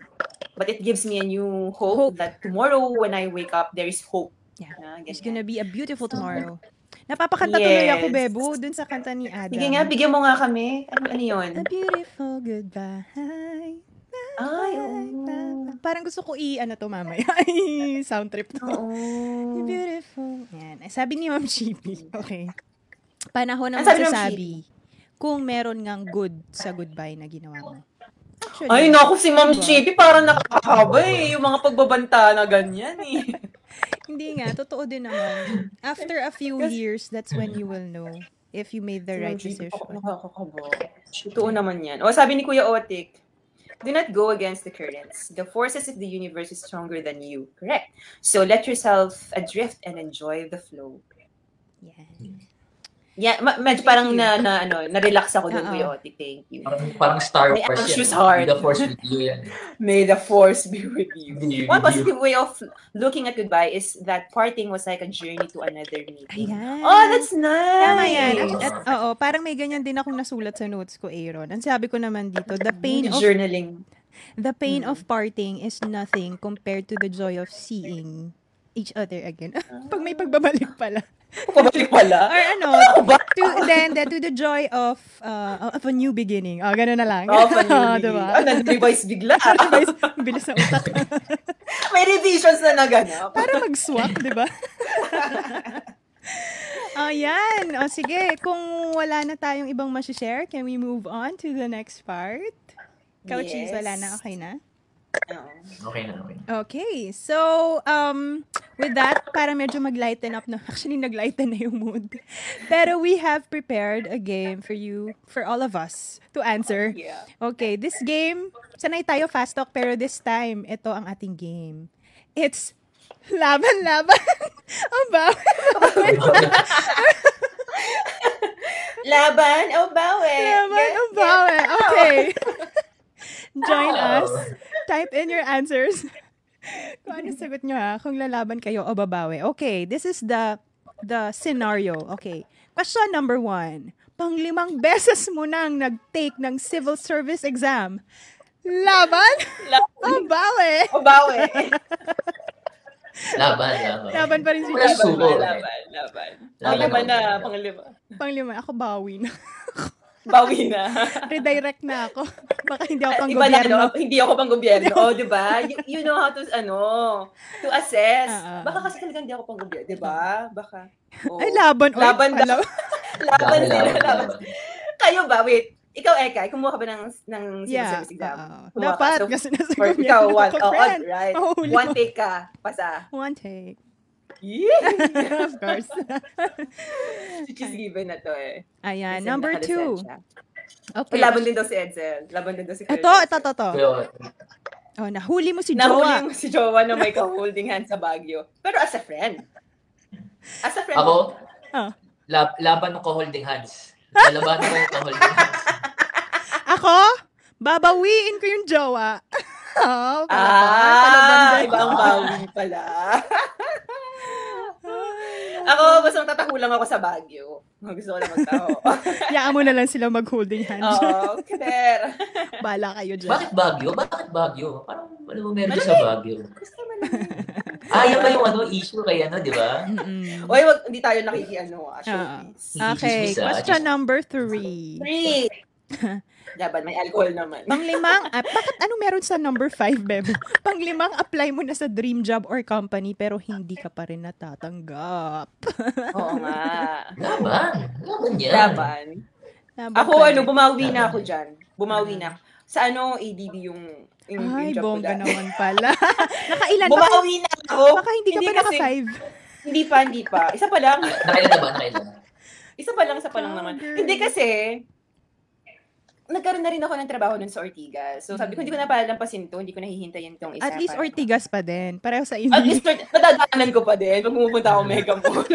but it gives me a new hope, Hope. that tomorrow when I wake up, there is hope. Yeah. Na, It's gonna be a beautiful tomorrow. Napapakanta tuloy ako, Yes. Bebo, dun sa kanta ni Adam. Sige nga, bigyan mo nga kami. Ano, ano yun? A beautiful goodbye. Ay, oo. Parang gusto ko i, ano to mamaya, i sound trip to. Oo. Beautiful. Yan. Eh, Sabi ni Ma'am Chippy. Okay. Panahon ng sabi ni Ma'am magsasabi kung meron ngang good sa goodbye na ginawa mo. Actually, Ay, naku, si Ma'am Diba? Chippy parang nakakahaba eh. Yung mga pagbabanta na ganyan eh. Hindi nga, totoo din naman. After a few years, that's when you will know if you made the right decision. Nakakakaba. Totoo naman yan. O, sabi ni Kuya Otik, Do not go against the currents. The forces of the universe is stronger than you. Correct. So let yourself adrift and enjoy the flow. Yan. Hmm. Yeah, ma- medyo parang you. na, na ano, na-relax ako doon, Oo. Kuya Otik. Thank you. Parang, parang Star May Wars anxious yan. heart. May The Force with you yan. May the force be with you. Be with One you. positive way of looking at goodbye is that parting was like a journey to another meeting. Ayan. Oh, that's nice. Tama yan. At, at, oo, parang may ganyan din akong nasulat sa notes ko, Aaron. Ang sabi ko naman dito, the pain of journaling. the pain Mm. of parting is nothing compared to the joy of seeing each other again. Pag may pagbabalik pala. Pabalik pala. Or ano, to, then, then, to the joy of uh, of a new beginning. Oh, gano'n na lang. Oh, pa diba? Ah, nag-revise bigla. Ang bilis ng utak. May revisions na naganap. Para mag-swap, di ba? Ayan. O sige, kung wala na tayong ibang share can we move on to the next part? Coaches, Yes. wala na, okay na? Okay na, okay. Okay. So, um, with that, para medyo mag-lighten up na. Actually, nag-lighten na yung mood. Pero we have prepared a game for you, for all of us, to answer. Yeah. Okay, this game, sanay tayo fast talk, pero this time, ito ang ating game. It's laban-laban. Ang bawal. Laban o bawi? Laban ang bawal. Okay. Join us. Type in your answers. Kung ano sagot nyo ha, kung lalaban kayo o babawi. Okay, this is the the scenario. Okay. Question number one. Panglimang beses mo nang nag-take ng civil service exam. Laban Laban o bawi? o bawi? Laban, laban. Laban pa rin si. Laban, laban. Laban Panglima ako. na, panglima. Panglima, ako bawi na. Bawi na. Redirect na ako. Baka hindi ako pang Iba na, gobyerno. ano, hindi ako pang gobyerno. oh, di ba? You, you know how to, ano, to assess. Ah. Baka kasi talaga hindi ako pang gobyerno, di ba? Baka. Oh. Ay, laban. Uy, Laban daw. Laban sila, laban, laban. laban. Kayo ba? Wait. Ikaw, Eka, kumuha ka ba ng, ng civil Yeah. service exam? ka. Dapat, So, kasi nasa gobyerno ikaw, one, oh, friend. right. Mahuli One take ka, pasa. One take. Yeah! of course. Which is given na to eh. Ayan, Kasi number two. Okay. Laban din daw si Edsel. Laban din daw si Ito, ito, ito, ito. Pero, Oh, nahuli mo si Nahuli Jowa. mo si Jowa na may ka-holding hand sa Baguio. Pero as a friend. As a friend. ako, Ah. lab, laban ng holding hands. Lalaban ko yung holding hands. Ako, babawiin ko yung Jowa. oh, para Ah, ibang bawi pala. ako, basta matatahulang ako sa Baguio. Gusto ko na magtaho. Yaan mo na lang sila mag-holding hands. Oo, Claire. Bala kayo dyan. Bakit Baguio? Bakit Baguio? Parang ano mo meron sa. Baguio? Gusto mo. Ah, yan ba yung ano, issue kay ano, di ba? Oy, wag, hindi tayo nakikiano. Showbiz. Okay, question number three. Three. Dapat may alcohol naman. Panglimang, ah, bakit ano meron sa number five, Bebo? Panglimang, apply mo na sa dream job or company pero hindi ka pa rin natatanggap. Oo nga. Laban. Laban yan. Laban. Laban Ako, pa ano, bumawi na ako dyan. Bumawi na ako. Sa ano, ADB yung, yung, Ay, yung bongga naman pala. Nakailan? Bumawi na ako. baka hindi ka pa kasi- naka-five. Hindi pa, hindi pa. Isa pa lang. Nakailan na ba? Nakailan? Isa pa lang, isa pa lang naman. Hindi kasi, nagkaroon na rin ako ng trabaho nun sa Ortigas. So sabi ko, hindi ko na palalampasin to, hindi ko nahihintayin tong isa. At least para- Ortigas pa din. Pareho sa At inyo. least, Ort- nadadaanan ko pa din pag pumupunta ako Mega Mall.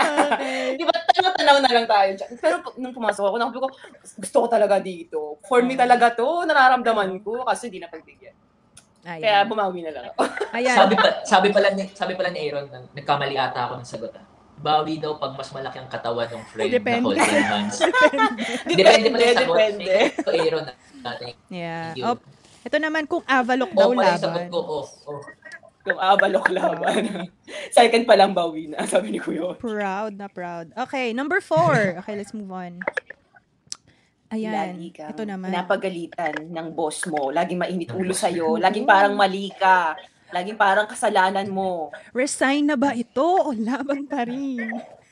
okay. Di ba, tanaw-tanaw na lang tayo dyan. Pero nung pumasok ako, nakubi ko, gusto ko talaga dito. For me talaga to, nararamdaman ko kasi di na pagbigyan. Kaya Ayan. bumawi na lang ako. Ayan. Sabi pa, sabi pala ni sabi pala ni Aaron, nag- nagkamali ata ako ng sagot. ah. Bawi daw pag mas malaki ang katawan ng friend Depende. na holding hands. Depende, Depende pala sa depende. Ito, Aaron, natin. Yeah. Oh, ito naman kung Avalok daw Oh, pala yung sagot laban. ko. Oh, oh. Kung abalok laban. Second pa lang bawi na, sabi ni Kuya. Proud na proud. Okay, number four. Okay, let's move on. Ayan. Lagi kang Ito naman. napagalitan ng boss mo. Laging mainit ulo sa'yo. Laging parang mali ka. Laging parang kasalanan mo. Resign na ba ito o laban pa rin?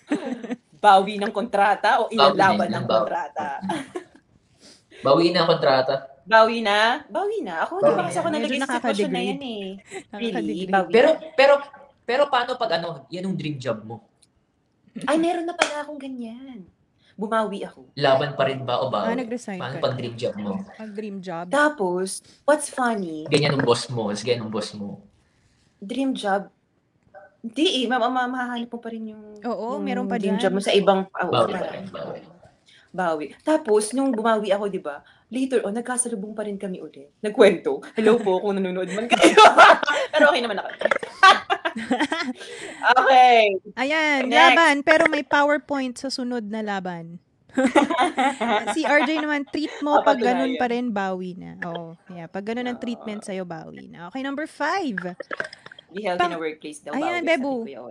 Bawi ng kontrata o ilalaban Bawi ng ng bawi. kontrata. Bawiin na ang kontrata. Bawi na? Bawi na. Ako, Bawi diba kasi na. ako nalagay sa sitwasyon na yan eh. Really? Bawi Pero, pero, pero paano pag ano, yan yung dream job mo? Ay, meron na pala akong ganyan. Bumawi ako. Laban pa rin ba o Ah, bawi? nag-resign Paano ka. pag dream job mo? Ang dream job. Tapos, what's funny, Ganyan ang boss mo, is ganyan ang boss mo. dream job, hindi eh, ma- ma- mahahanap mo pa rin yung, Oo, yung meron pa dream dyan. job mo sa ibang, oh, Bawi pa rin, bawi. Bawi. Tapos, nung bumawi ako, di ba, later on, nagkasalubong pa rin kami ulit. Nagkwento. Hello po kung nanonood man kayo. Pero okay naman ako. okay. Ayan, Next. laban. Pero may PowerPoint sa sunod na laban. si RJ naman, treat mo pag ganun pa rin, bawi na. Oo. Yeah, pag ganun ang treatment sa'yo, bawi na. Okay, number five. Be healthy Pang- in a workplace daw. Ayan, bawi, Bebo.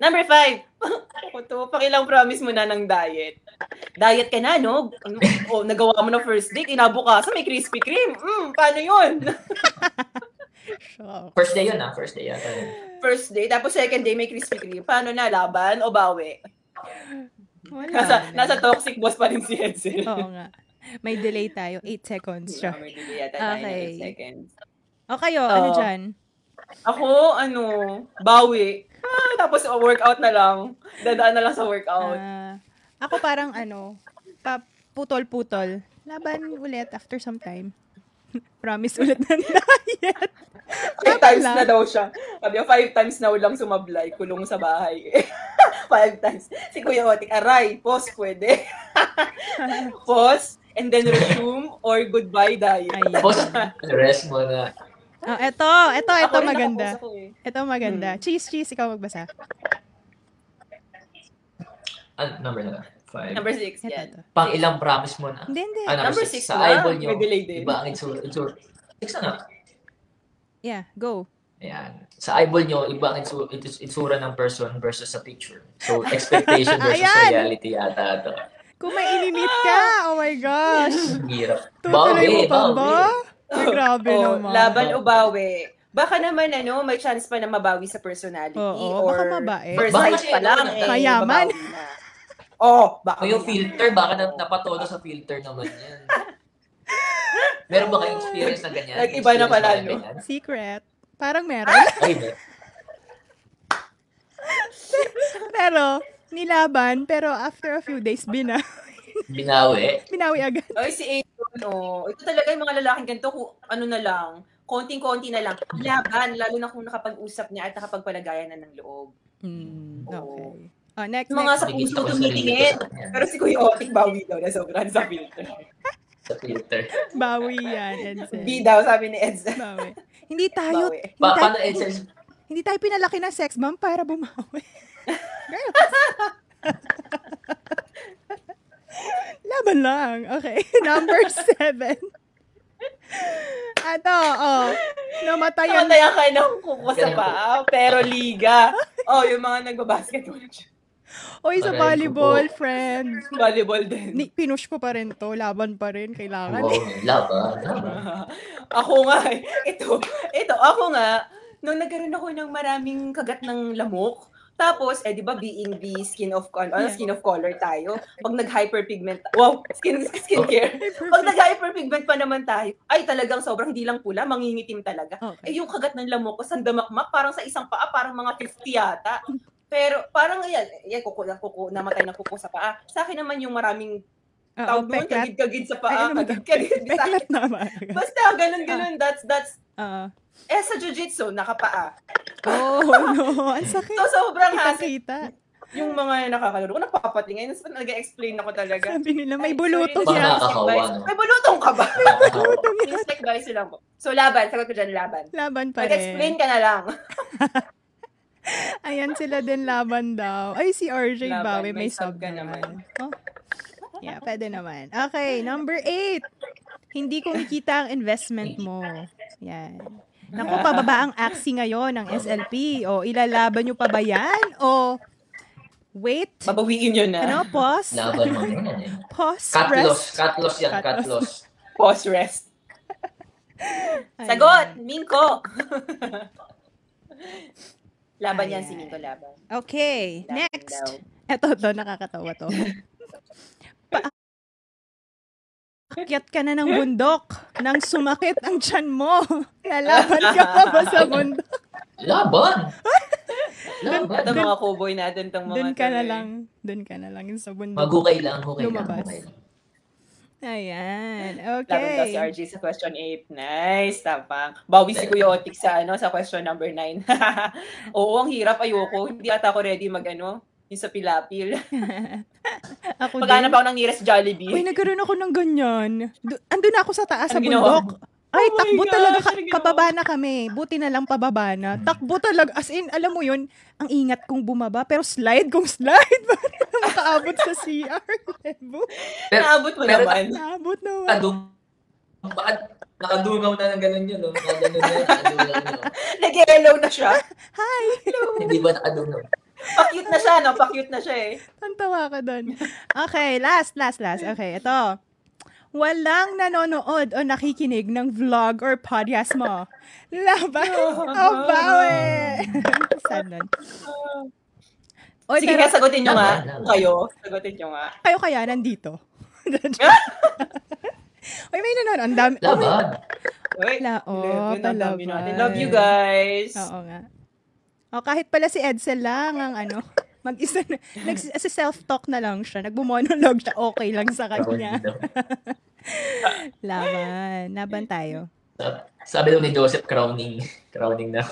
Number five. Ako to, pakilang promise mo na ng diet. Diet ka na, no? Ano, oh, nagawa mo na first date, inabukasan may Krispy Kreme. Mm, paano yun? Shock. First day yun ah, first day yata yun. first day, tapos second day may Krispy Kreme. Paano na, laban o bawi? Wala Nasa, na. nasa toxic boss pa rin si Edsel. Oo nga. May delay tayo. 8 seconds siya. May delay yata tayo ng Okay. eight seconds. O kayo, ano Oo. dyan? Ako, ano, bawi. Ah, tapos oh, workout na lang. Dadaan na lang sa workout. Ah, ako parang ano, putol-putol. Laban ulit after some time. Promise ulit na diet. five times na daw siya. Sabi niya, five times na ulang sumablay, kulong sa bahay. five times. Si Kuya Otik, aray, pause pwede. pause, and then resume, or goodbye diet. Tapos, rest mo na. Oh, eto, eto, eto Ako maganda. ako eh. Ito maganda. Hmm. Cheese, cheese, ikaw magbasa. Ano, number na? Five. Number six, yan. ito. Pang ilang promise mo na? Hindi, hindi. Ah, Number number six six. Sa na, eyeball nyo, may delay din. iba ang itsura. itsura. Six na nga. Yeah, go. Ayan. Sa eyeball nyo, iba ang itsura, its- itsura ng person versus sa picture. So, expectation versus Ayan! reality ata ito. Kung mainimit ka, oh my gosh. Hirap. Tutuloy mo Bawi, ba? Ay, grabe Oh, naman. laban o bawi. Baka naman ano, may chance pa na mabawi sa personality Oo, or baka mabait. first Baka sight pa lang ano, eh, mayaman. Na. Oh, baka O yung filter, baka na, napatodo sa filter naman yan. Meron ba kayong experience na ganyan? Nag-iba na Experience pala, no? Secret. Parang meron. Ay, hindi. pero, nilaban, pero after a few days, bina, Binawi. binawi agad. Ay, si Aaron, oh. Ito talaga yung mga lalaking ganito, kung ano na lang, konting-konti na lang. Laban, lalo na kung nakapag-usap niya at nakapagpalagayan na ng loob. Hmm, Oo. Oh, next, mga next. sa puso tumitingin. Pero si Kuya Otik, bawi daw na sobrang sa filter. Sa filter. Bawi yan, Edsel. B daw, sabi ni Edsa. Bawi. Hindi tayo, Bawi. hindi Pa, tayo, paano Edsel? hindi tayo pinalaki ng sex bomb para bumawi. Laban lang. Okay. Number seven. Ato, oh. Namatayan. Namatayan ka ng kuko sa paa, pero liga. Oh, yung mga nagbabasketball. Oy, sa Aray, volleyball, kuko. friends. Volleyball din. Ni, pinush ko pa rin to. Laban pa rin. Kailangan. Wow, laban. laban. ako nga, eh. ito, ito, ako nga, nung nagkaroon ako ng maraming kagat ng lamok, tapos, eh, di ba, being the skin of, ano, Yeah. skin of color tayo, pag nag-hyperpigment, wow, skin, skincare. Pag nag-hyperpigment pa naman tayo, ay talagang sobrang hindi lang pula, mangingitim talaga. Okay. Eh, yung kagat ng lamok ko, sandamakmak, parang sa isang paa, parang mga 50 yata. Pero parang yan, yan kuko, kuko, namatay na kuko sa paa. Sa akin naman yung maraming Oo, tawag doon, kagid-kagid sa paa, kagid-kagid. sa naman. Basta, ganun-ganun. That's, that's, Oo. eh, sa jiu-jitsu, nakapaa. Oh, no. Ang sakit. So, sobrang hassle. Kita-kita. Yung mga nakakalaro ko, napapatingin. Tapos nag-explain ako talaga. Sabi nila, may Ay, bulutong yan. May bulutong ka ba? Bulutong yan. Insect guys lang po. So, laban. Sagot ko dyan, laban. Laban pa Mag-explain rin. ka na lang. Ayan sila din laban daw. Ay, si RJ Laban, Bawi, may may sub ka naman. Oh. Yeah, pwede naman. Okay, number eight. Hindi kumikita ang investment mo. Yan. Naku, pababa ang axi ngayon ng SLP. O, ilalaban nyo pa ba yan? O, wait. Babawiin yun na. Ano, pause? Laban mo eh. Pause, Cut loss. rest. Cut loss yan. Cut Cut loss. loss. Pause rest. Sagot! Minko! laban yan Ayan. si Minko, laban. Okay, Laban next. daw. Eto, to, nakakatawa to. Paakyat ka na ng bundok nang sumakit ang tiyan mo. Lalaban ka pa ba sa bundok? Laban! Laban. Ito mga cowboy natin tong mga Doon ka na lang. Doon ka na lang sa bundok. Maghukay lang, hukay lang. Lumabas. hukay lang. Ayan. Laban daw si Okay. RJ sa question 8. Nice, tapang. Bawi si Kuya Otik sa, ano, sa question number 9. Oo, ang hirap. Ayoko. Hindi ata ako ready mag, ano, yung sa pilapil. Ako Maghanap din. ako ng nearest Jollibee. Uy, nagkaroon ako ng ganyan. Du- andun ako sa taas sa Ano ginawa bundok. Ay, Oh takbo gosh, talaga. Ka- pababa na kami. Buti na lang pababa na. Takbo talaga. As in, alam mo yun, ang ingat kong bumaba. Pero slide kong slide. Para makaabot sa CR. Pero, Naabot mo pero- naman. Naabot naman. nakadum, baka nakadungaw na ng ganun yun, no? Nakadungaw na. Nag-hello na siya. Hi! Hindi ba nakadungaw? Pa-cute na siya, no? Pa-cute na siya eh. Tantawa ka doon. Okay, last, last, last. Okay, ito. Walang nanonood o nakikinig ng vlog or podcast mo. Laban o bawi! Sad nun. Oy, Sige pero nga, sagutin nyo nga. Kayo, sagutin nyo nga. kayo kaya nandito? Oy, may nanonood. Ang dami. Oh, may- Laban. Uy, La- oh, 11, ang dami palaban. natin. Love you guys. Oo nga. O, kahit pala si Edsel lang ang ano, mag-isa na, nags, self-talk na lang siya. Nagbumonolog siya, okay lang sa kanya. Laban. Laban tayo. Sabi daw ni Joseph, crowning. Crowning na.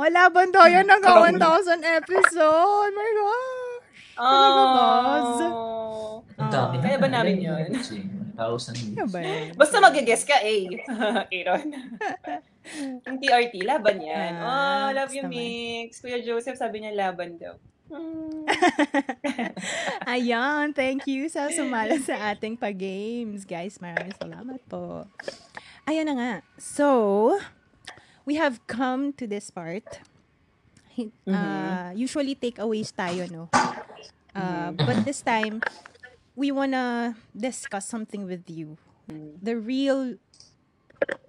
O, laban tayo ng Crowd. 1,000 episode. My gosh. Talaga, boss? Oh. Ang dami. Kaya ba namin yun? 1,000. Ano ba yan? Basta mag-guess ka, eh. Aaron. Yung TRT, laban yan. Ah, oh, love you. Mix. Kuya Joseph, sabi niya laban daw. Hmm. Ayan, thank you sa sumala sa ating pag-games. Guys, maraming salamat po. Ayan na nga. So, we have come to this part. Mhm. uh, usually takeaways tayo, no? Uh, but this time, we wanna discuss something with you. Mm. The real,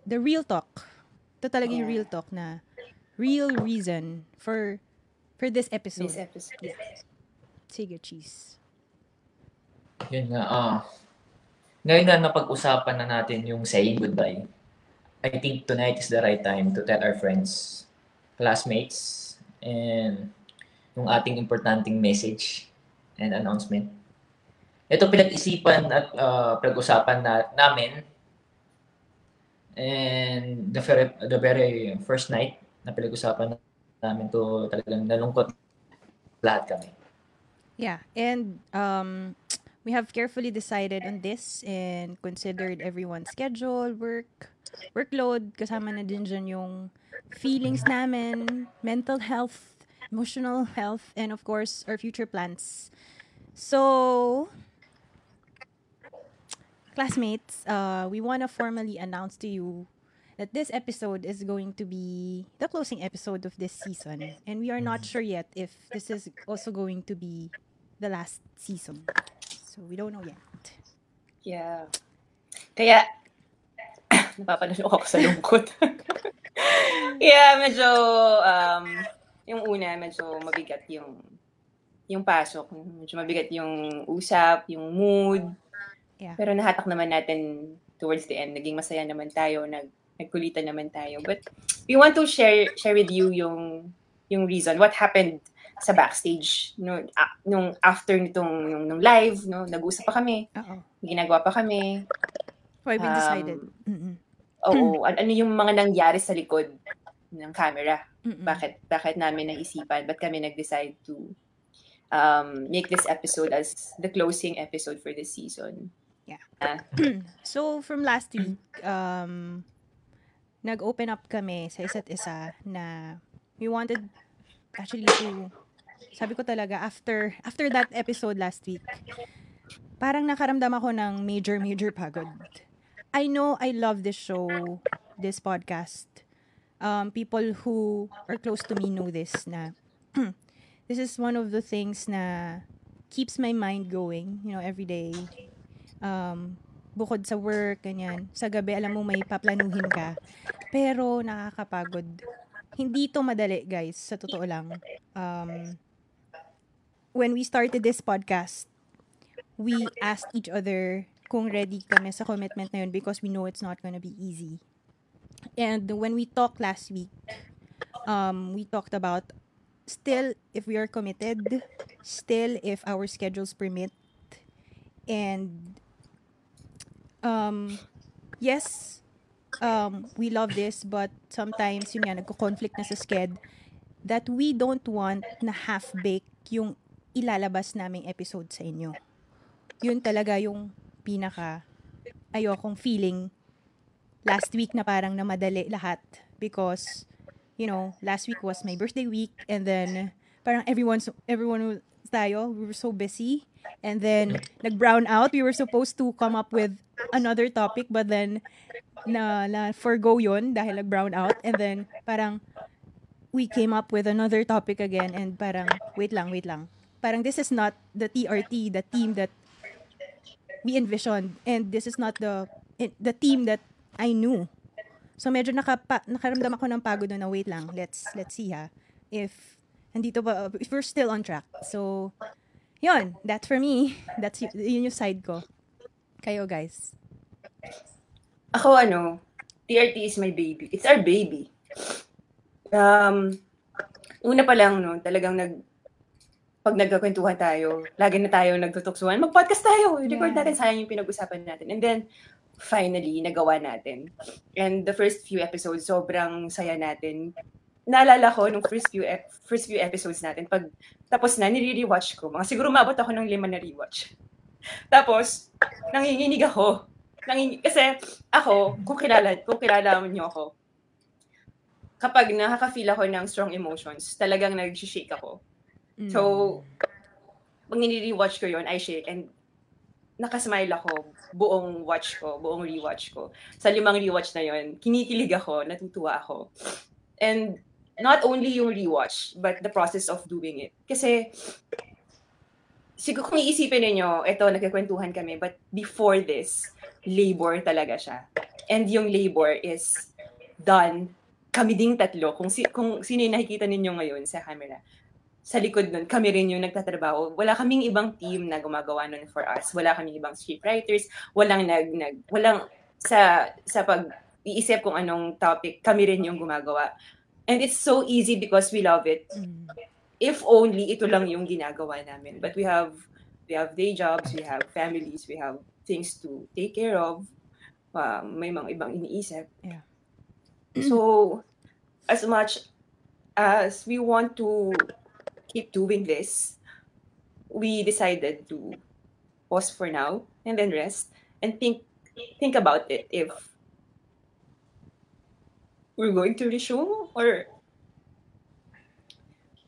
the real talk. Ito talaga yung real talk na real reason for for this episode. This episode. Sige, cheese. Yun nga, ah. ngayon na napag-usapan na natin yung saying goodbye. I think tonight is the right time to tell our friends, classmates, and yung ating importanteng message and announcement. Ito pinag-isipan at ah, pinag-usapan na, namin and the very, the very first night na pinag-usapan namin to talagang nalungkot lahat kami. Yeah, and um, we have carefully decided on this and considered everyone's schedule, work, workload, kasama na din dyan yung feelings namin, mental health, emotional health, and of course, our future plans. So, classmates, uh, we want to formally announce to you that this episode is going to be the closing episode of this season. And we are not sure yet if this is also going to be the last season. So we don't know yet. Yeah. Kaya, napapanalok ako sa lungkot. yeah, medyo, um, yung una, medyo mabigat yung yung pasok. Medyo mabigat yung usap, yung mood. Yeah. Pero nahatak naman natin towards the end. Naging masaya naman tayo, nag, nagkulitan naman tayo. But we want to share share with you yung yung reason, what happened sa backstage no, nung after nitong nung, nung live, no, nag-usap pa kami, Uh-oh. ginagawa pa kami. Why Um, decided. Mm-mm. Oo, an- ano yung mga nangyari sa likod ng camera? Mm-mm. Bakit bakit namin naisipan? Ba't kami nag-decide to um, make this episode as the closing episode for this season? So from last week, um, nag-open up kami sa isa't isa na we wanted actually to sabi ko talaga after after that episode last week parang nakaramdam ako ng major major pagod. I know I love this show, this podcast. Um, people who are close to me know this na this is one of the things na keeps my mind going, you know, every day. Um, bukod sa work, ganyan. Sa gabi, alam mo, may paplanuhin ka. Pero, nakakapagod. Hindi to madali, guys. Sa totoo lang. Um, when we started this podcast, we asked each other kung ready kami sa commitment na yun because we know it's not gonna be easy. And when we talked last week, um, we talked about still if we are committed, still if our schedules permit, and um, yes, um, we love this, but sometimes, yun nga, nagko-conflict na sa sked, that we don't want na half-bake yung ilalabas naming episode sa inyo. Yun talaga yung pinaka ayokong feeling last week na parang namadali lahat because you know, last week was my birthday week and then parang everyone's everyone tayo, we were so busy and then nag-brown out. We were supposed to come up with another topic but then na, na forgo yun dahil nag-brown out and then parang we came up with another topic again and parang wait lang, wait lang. Parang this is not the TRT, the team that we envisioned and this is not the the team that I knew. So medyo nakapa, nakaramdam ako ng pagod na wait lang. Let's let's see ha if andito ba if we're still on track. So yun, that's for me. That's yun yung side ko. Kayo guys. Ako ano, TRT is my baby. It's our baby. Um, una pa lang, no, talagang nag, pag nagkakwentuhan tayo, lagi na tayo nagtutuksuhan, mag-podcast tayo, record Yeah. natin, sayang yung pinag-usapan natin. And then, finally, nagawa natin. And the first few episodes, sobrang saya natin. Naalala ko nung first few ep- first few episodes natin, pag tapos na, nire-rewatch ko. Mga siguro mabot ako ng lima na rewatch. Tapos, nanginginig ako. Nanging, kasi ako, kung kilala, kung kilala niyo ako, kapag nakaka-feel ako ng strong emotions, talagang nag-shake ako. Mm. So, pag nire-rewatch ko yon I shake and nakasmile ako buong watch ko, buong rewatch ko. Sa limang rewatch na yon kinikilig ako, natutuwa ako. And not only yung rewatch, but the process of doing it. Kasi, siguro kung iisipin ninyo, ito, nagkakwentuhan kami, but before this, labor talaga siya. And yung labor is done kami ding tatlo. Kung, si, kung sino yung nakikita ninyo ngayon sa camera, sa likod nun, kami rin yung nagtatrabaho. Wala kaming ibang team na gumagawa nun for us. Wala kaming ibang scriptwriters. Walang nag, nag walang sa, sa pag iisip kung anong topic, kami rin yung gumagawa. And it's so easy because we love it. Mm. If only ito lang yung ginagawa namin. But we have we have day jobs, we have families, we have things to take care of. Uh, may mga ibang iniisip. Yeah. So, as much as we want to keep doing this, we decided to pause for now and then rest and think think about it if we're going to resume or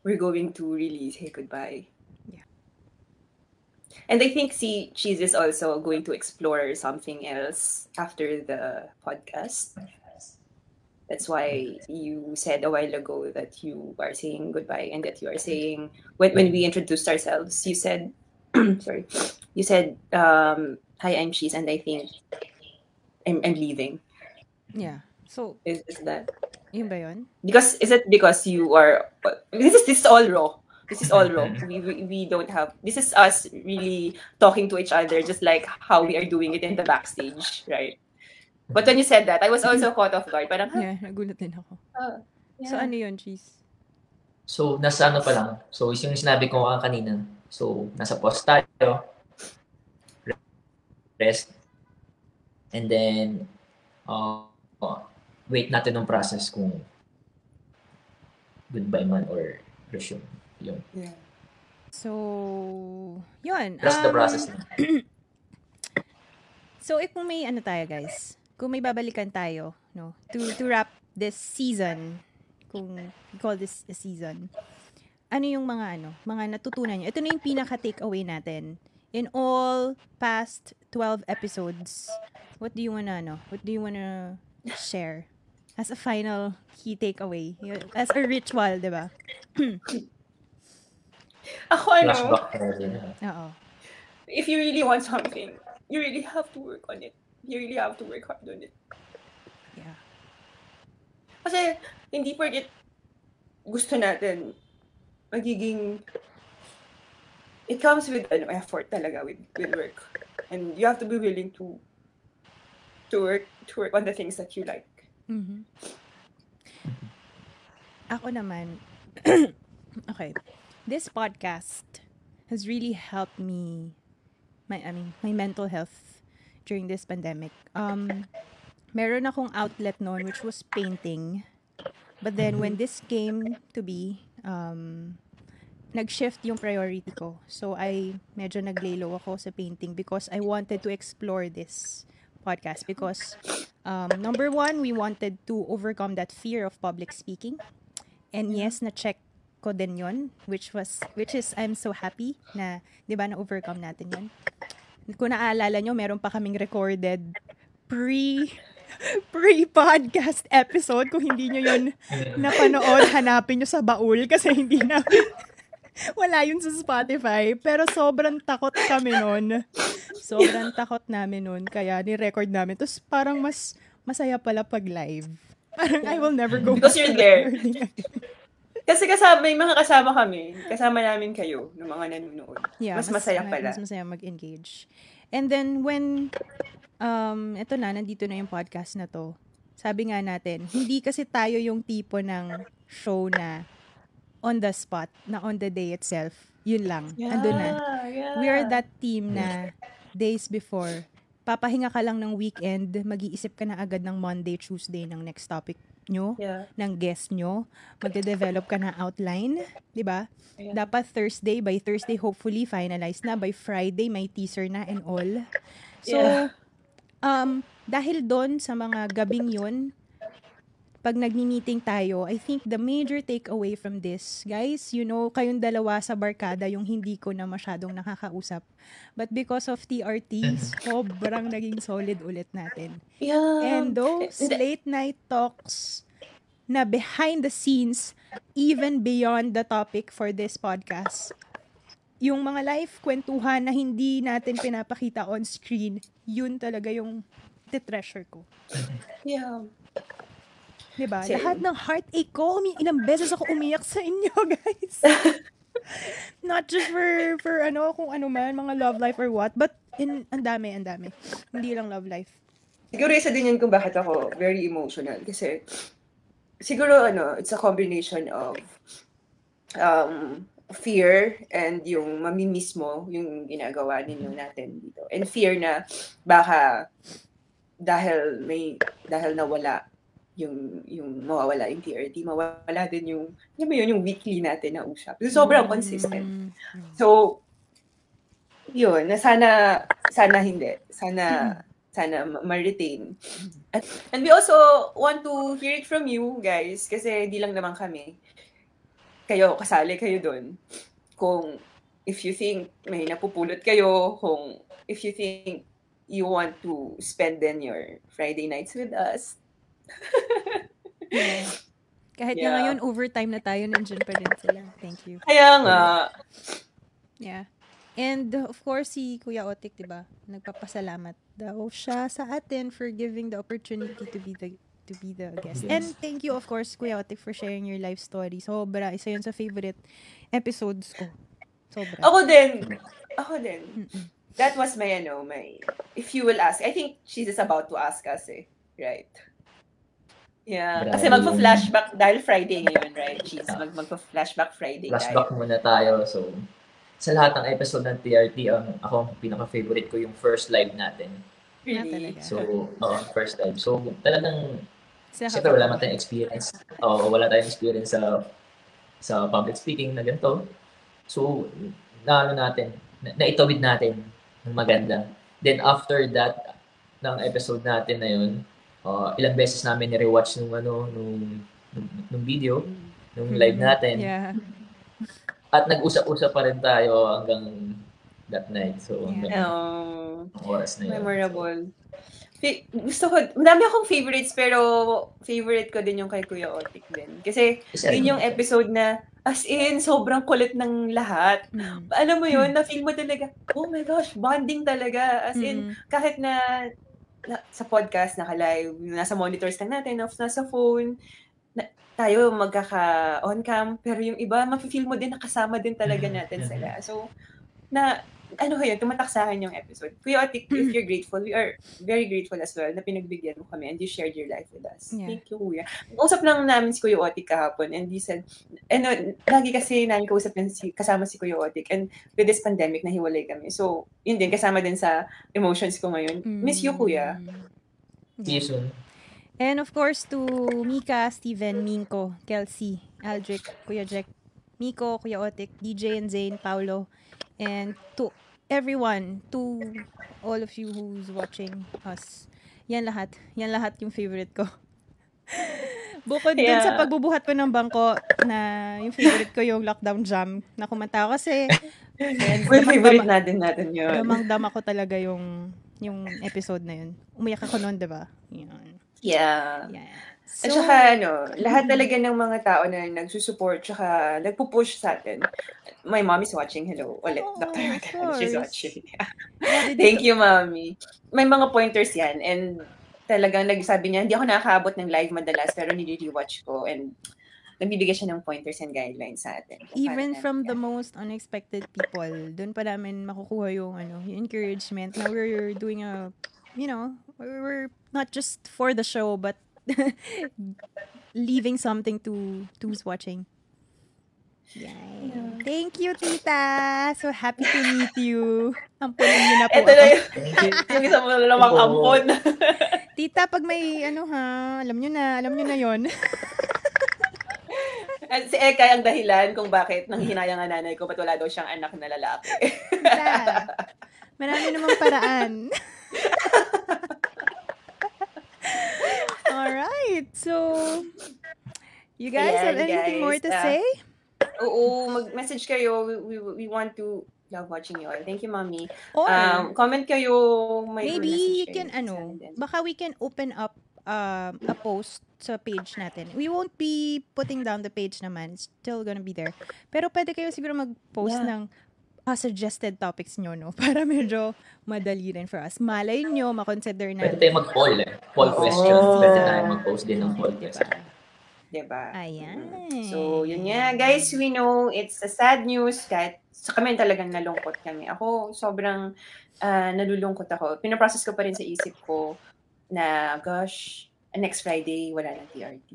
we're going to really say goodbye. Yeah. And I think see Cheese is also going to explore something else after the podcast. That's why you said a while ago that you are saying goodbye and that you are saying when when we introduced ourselves, you said sorry, you said um, hi, I'm Cheese, and I think I'm, I'm leaving. Yeah. So, Is, is that yun ba yun? because is it because you are this is this is all raw this is all raw we, we, we don't have this is us really talking to each other just like how we are doing it in the backstage right but when you said that i was also caught off guard parang huh? Yeah, nagulat din ako. So, yeah. ano yun, Cheese? So, nasa ano pa lang. So, yung sinabi ko kanina. So, nasa post tayo. Rest. And then, uh, wait natin ng process kung goodbye man or resume. Yun. yeah. So, yun. Trust the um, process na. So, if kung may ano tayo, guys, kung may babalikan tayo, no, to, to wrap this season, kung we call this a season, ano yung mga ano, mga natutunan nyo? Ito na yung pinaka takeaway natin. In all past 12 episodes, what do you wanna, ano, what do you wanna share as a final key takeaway? As a ritual, di ba? ako ano Flashback. Oo. if you really want something you really have to work on it you really have to work hard on it Yeah. Kasi hindi porket gusto natin magiging it comes with an effort talaga with, with work. And you have to be willing to to work to work on the things that you like. Mhm. Ako naman, okay, this podcast has really helped me, my, I mean, my mental health during this pandemic. Um, meron akong outlet noon which was painting. But then when this came to be, um, nag-shift yung priority ko. So I medyo naglay low ako sa painting because I wanted to explore this podcast because um, number one, we wanted to overcome that fear of public speaking. And yes, na-check ko din yun, which was, which is, I'm so happy na, di ba, na-overcome natin yun. Kung naaalala nyo, meron pa kaming recorded pre, pre-podcast episode. Kung hindi nyo yun napanood, hanapin nyo sa baul kasi hindi namin, wala yun sa Spotify. Pero sobrang takot kami nun. Sobrang takot namin nun. Kaya ni-record namin. Tapos parang mas masaya pala pag live. Parang I will never go Because you're there. Kasi kasama, may mga kasama kami, kasama namin kayo, ng mga nanonood. Yeah, mas, masaya ma- pala. Mas masaya mag-engage. And then when, um, eto na, nandito na yung podcast na to. Sabi nga natin, hindi kasi tayo yung tipo ng show na on the spot, na on the day itself. Yun lang. Andun na. yeah. We are that team na days before, papahinga ka lang ng weekend, mag-iisip ka na agad ng Monday, Tuesday ng next topic nyo, Yeah. ng guest nyo, magde-develop ka na outline, di ba? Yeah. Dapat Thursday, by Thursday, hopefully, finalize na. By Friday, may teaser na and all. So, Yeah. um, dahil doon sa mga gabing yun, pag nagmi-meeting tayo, I think the major takeaway from this, guys, you know, kayong dalawa sa barkada, yung hindi ko na masyadong nakakausap. But because of TRT, sobrang naging solid ulit natin. Yeah. And those late night talks na behind the scenes, even beyond the topic for this podcast, yung mga life kwentuhan na hindi natin pinapakita on screen, yun talaga yung treasure ko. Yeah. 'Di ba? Same. Lahat ng heartache ko, umi- ilang beses ako umiyak sa inyo, guys. Not just for for ano kung ano man, mga love life or what, but in ang dami, ang dami. Hindi lang love life. Siguro isa din yun kung bakit ako very emotional. Kasi siguro ano, it's a combination of um, fear and yung mamimiss mo yung ginagawa ninyo natin dito. And fear na baka dahil may dahil nawala yung yung mawawala yung TRT, mawala din yung alam mo yun, yung weekly natin na usap. So, sobrang consistent. Mm. So, yun, na sana, sana hindi. Sana, sana ma- ma-retain. At, and we also want to hear it from you guys, kasi di lang naman kami. Kayo, kasali kayo dun. Kung, if you think may napupulot kayo, kung, if you think you want to spend then your Friday nights with us, Yeah. Kahit Yeah. ngayon, overtime na tayo, nandiyan pa rin sila. Thank you. kaya nga, Yeah. And of course, si Kuya Otik, di ba? Nagpapasalamat daw siya sa atin for giving the opportunity to be the to be the guest. Yes. And thank you, of course, Kuya Otik, for sharing your life story. Sobra. Isa yun sa favorite episodes ko. Sobra. ako din, ako din. Mm-mm. That was my, ano, my, if you will ask, I think she's just about to ask us eh, right? Yeah, Grabe kasi magpa-flashback dahil Friday ngayon, right? She's mag magpa-flashback Friday Flashback tayo. muna tayo. So, sa lahat ng episode ng TRT, ang ako ang pinaka-favorite ko yung first live natin. Na Really? talaga. So, oh, first live. So, talagang, siyempre wala man tayong experience. Oo, wala tayong experience sa sa public speaking na ganito. So, na ano natin, na, naitawid natin ng maganda. Then after that, ng episode natin na yun, uh, ilang beses namin ni-rewatch nung ano, nung, nung, nung video, nung live natin. Yeah. At nag-usap-usap pa rin tayo hanggang that night. So, hanggang Um, ang oras na yun. memorable. Fi- Gusto ko, madami akong favorites, pero favorite ko din yung kay Kuya Otik din. Kasi, yun yung episode na, as in, sobrang kulit ng lahat. Mm. Alam mo yun, na-feel mo talaga, oh my gosh, bonding talaga. As in, Mm. kahit na, na sa podcast, naka-live, nasa monitors lang natin, off nasa phone, na, tayo magkaka-on cam, pero yung iba, mafe-feel mo din nakasama din talaga Mhm. natin Mhm. sila. So, na, ano ko yun, tumatak sa akin yung episode. Kuya Otik, if you're grateful, we are very grateful as well na pinagbigyan mo kami and you shared your life with us. Yeah. Thank you, Kuya. Usap lang namin si Kuya Otik kahapon and he said, ano, lagi kasi namin kausap yan si, kasama si Kuya Otik and with this pandemic, nahiwalay kami. So, yun din, kasama din sa emotions ko ngayon. Miss you, Kuya. See you soon. And of course, to Mika, Steven, Minko, Kelsey, Aldric, Kuya Jack, Miko, Kuya Otik, DJ and Zane, Paulo, and to everyone, to all of you who's watching us. Yan lahat. Yan lahat yung favorite ko. Bukod dun Yeah. sa pagbubuhat ko ng bangko na yung favorite ko yung lockdown jam na kumanta ko kasi friends, Well, favorite damang-dama- natin natin yun. damang-dama ko talaga yung yung episode na yun. Umiyak ako noon, di ba? Yeah. Yeah. At saka, ano, lahat talaga ng mga tao na nagsusupport, tsaka nagpupush sa atin. My mom is watching. Hello, ulit. Oh, Dr. of Hotel. She's course. watching. Thank you, mommy. May mga pointers yan. And talagang nagsabi niya, hindi ako nakakaabot ng live madalas, pero nire-rewatch ko. And nagbibigay siya ng pointers and guidelines sa atin. kung even from the namin- most unexpected people, doon pa namin makukuha yung ano, yung encouragement na we're doing a, you know, we're not just for the show, but leaving something to to who's watching. Yay. Thank you, tita. So happy to meet you. Ampunin niyo na po Ito na yung, yung isa mo na namang Oo. ampon. Tita, pag may ano ha, alam niyo na, alam niyo na yon. At si Eka ang dahilan kung bakit nang hinayang ang nanay ko, ba't wala daw siyang anak na lalaki. Tita, marami namang paraan. Alright, so you guys Ayan, have anything more guys, to ah, say? Oo, mag-message kayo. We, we, we want to love watching you all. Thank you, mommy. Or Um, comment kayo. May maybe you kayo can sa ano, baka we can open up um, a post sa page natin. We won't be putting down the page naman. It's still gonna be there. Pero pwede kayo siguro mag-post Yeah. ng uh, suggested topics nyo, no? Para medyo madali rin for us. Malay nyo, makonsider Pwede natin. tayo mag-poll eh. Poll Oo. question. Pwede tayo mag-post din ng poll Diba? question. Diba? Ayan. So, yun nga. Guys, we know it's a sad news. Kahit sa kami talagang nalungkot kami. Ako, sobrang ah, nalulungkot ako. Pinaprocess ko pa rin sa isip ko na, gosh, next Friday, wala nang TRT.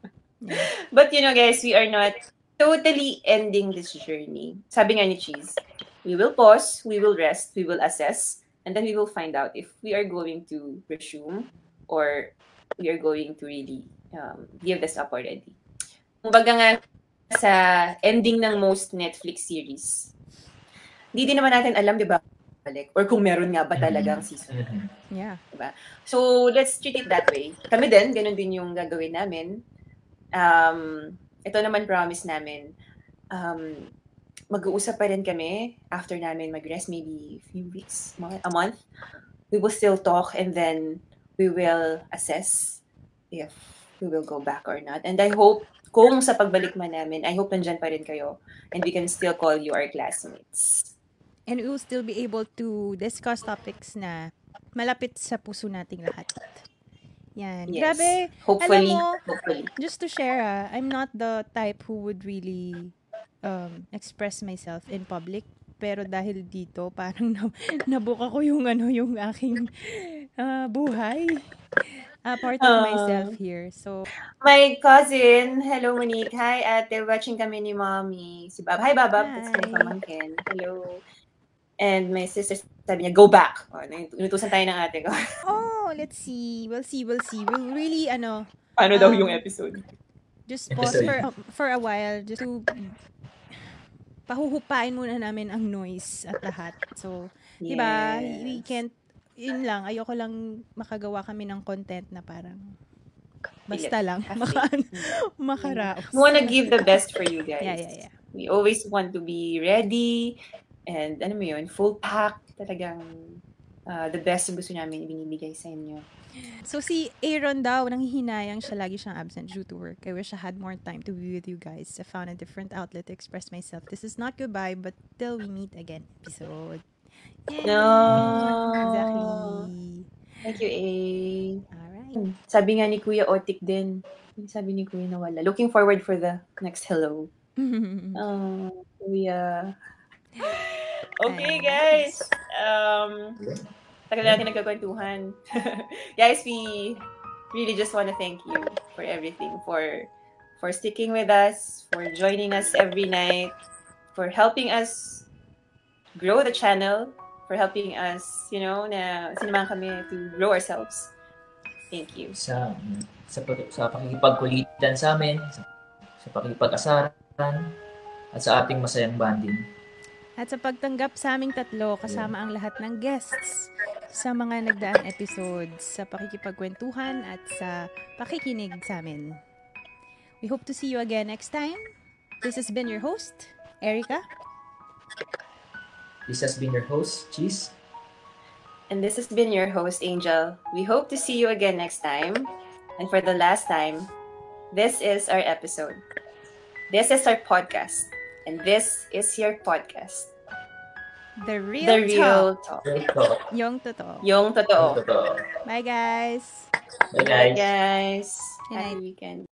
But you know, guys, we are not totally ending this journey. Sabi nga ni Cheese, we will pause, we will rest, we will assess, and then we will find out if we are going to resume or we are going to really um, give this up already. Kumbaga nga sa ending ng most Netflix series, hindi din naman natin alam, di ba, balik, or kung meron nga ba talagang season Mhm. Yeah. So, let's treat it that way. Kami din, ganun din yung gagawin namin. Um, ito naman promise namin, um, mag-uusap pa rin kami after namin mag-rest, maybe few weeks, a month. We will still talk and then we will assess if we will go back or not. And I hope, kung sa pagbalik man namin, I hope nandyan pa rin kayo and we can still call you our classmates. And we will still be able to discuss topics na malapit sa puso nating lahat. Yan. Yes. Grabe. Hopefully, Alam mo, hopefully. just to share, ah, I'm not the type who would really um, express myself in public. Pero dahil dito, parang na, nabuka ko yung ano, yung aking ah, buhay. Ah, part of Ah. myself here. So, My cousin, hello Monique. Hi ate, watching kami ni mommy. Si Bab. Hi Babab, that's my Hi. pamangkin. Hello. And my sister sabi niya, go back. O, inutusan tayo ng ate ko. oh, let's see. We'll see, we'll see. We'll really, ano, Paano daw Um, yung episode? just pause Episode. for for a while just to pahuhupain muna namin ang noise at lahat. So, 'di ba? We can't yun lang, ayoko lang makagawa kami ng content na parang basta lang maka makaraos. We wanna give the best for you guys. Yeah, yeah, yeah. We always want to be ready and ano mo yun, full pack. Talagang uh, the best yung gusto namin ibinibigay sa inyo. So si Aaron daw, nanghihinayang siya lagi siyang absent due to work. I wish I had more time to be with you guys. I found a different outlet to express myself. This is not goodbye, but till we meet again episode. Yay! No. Exactly. Thank you, A. Alright. Sabi nga ni Kuya Otik din. Sabi ni Kuya nawala. Looking forward for the next hello. Oh, Kuya. Okay, guys. Um, tagal natin nagkakwentuhan. guys, we really just want to thank you for everything, for for sticking with us, for joining us every night, for helping us grow the channel, for helping us, you know, na sinamahan kami to grow ourselves. Thank you. Sa, sa, sa pakikipagkulitan sa amin, sa, sa pakikipag-asaran, at sa ating masayang banding. At sa pagtanggap sa aming tatlo, kasama ang lahat ng guests sa mga nagdaang episodes, sa pakikipagkwentuhan at sa pakikinig sa amin. We hope to see you again next time. This has been your host, Erica. This has been your host, Cheese. And this has been your host, Angel. We hope to see you again next time. And for the last time, this is our episode. This is our podcast. And this is your podcast. The Real, the Real Talk. Talk. Real talk. Yung totoo. Yung totoo. Totoo. Bye, guys. Bye, Bye, guys. guys. Good night. Happy weekend.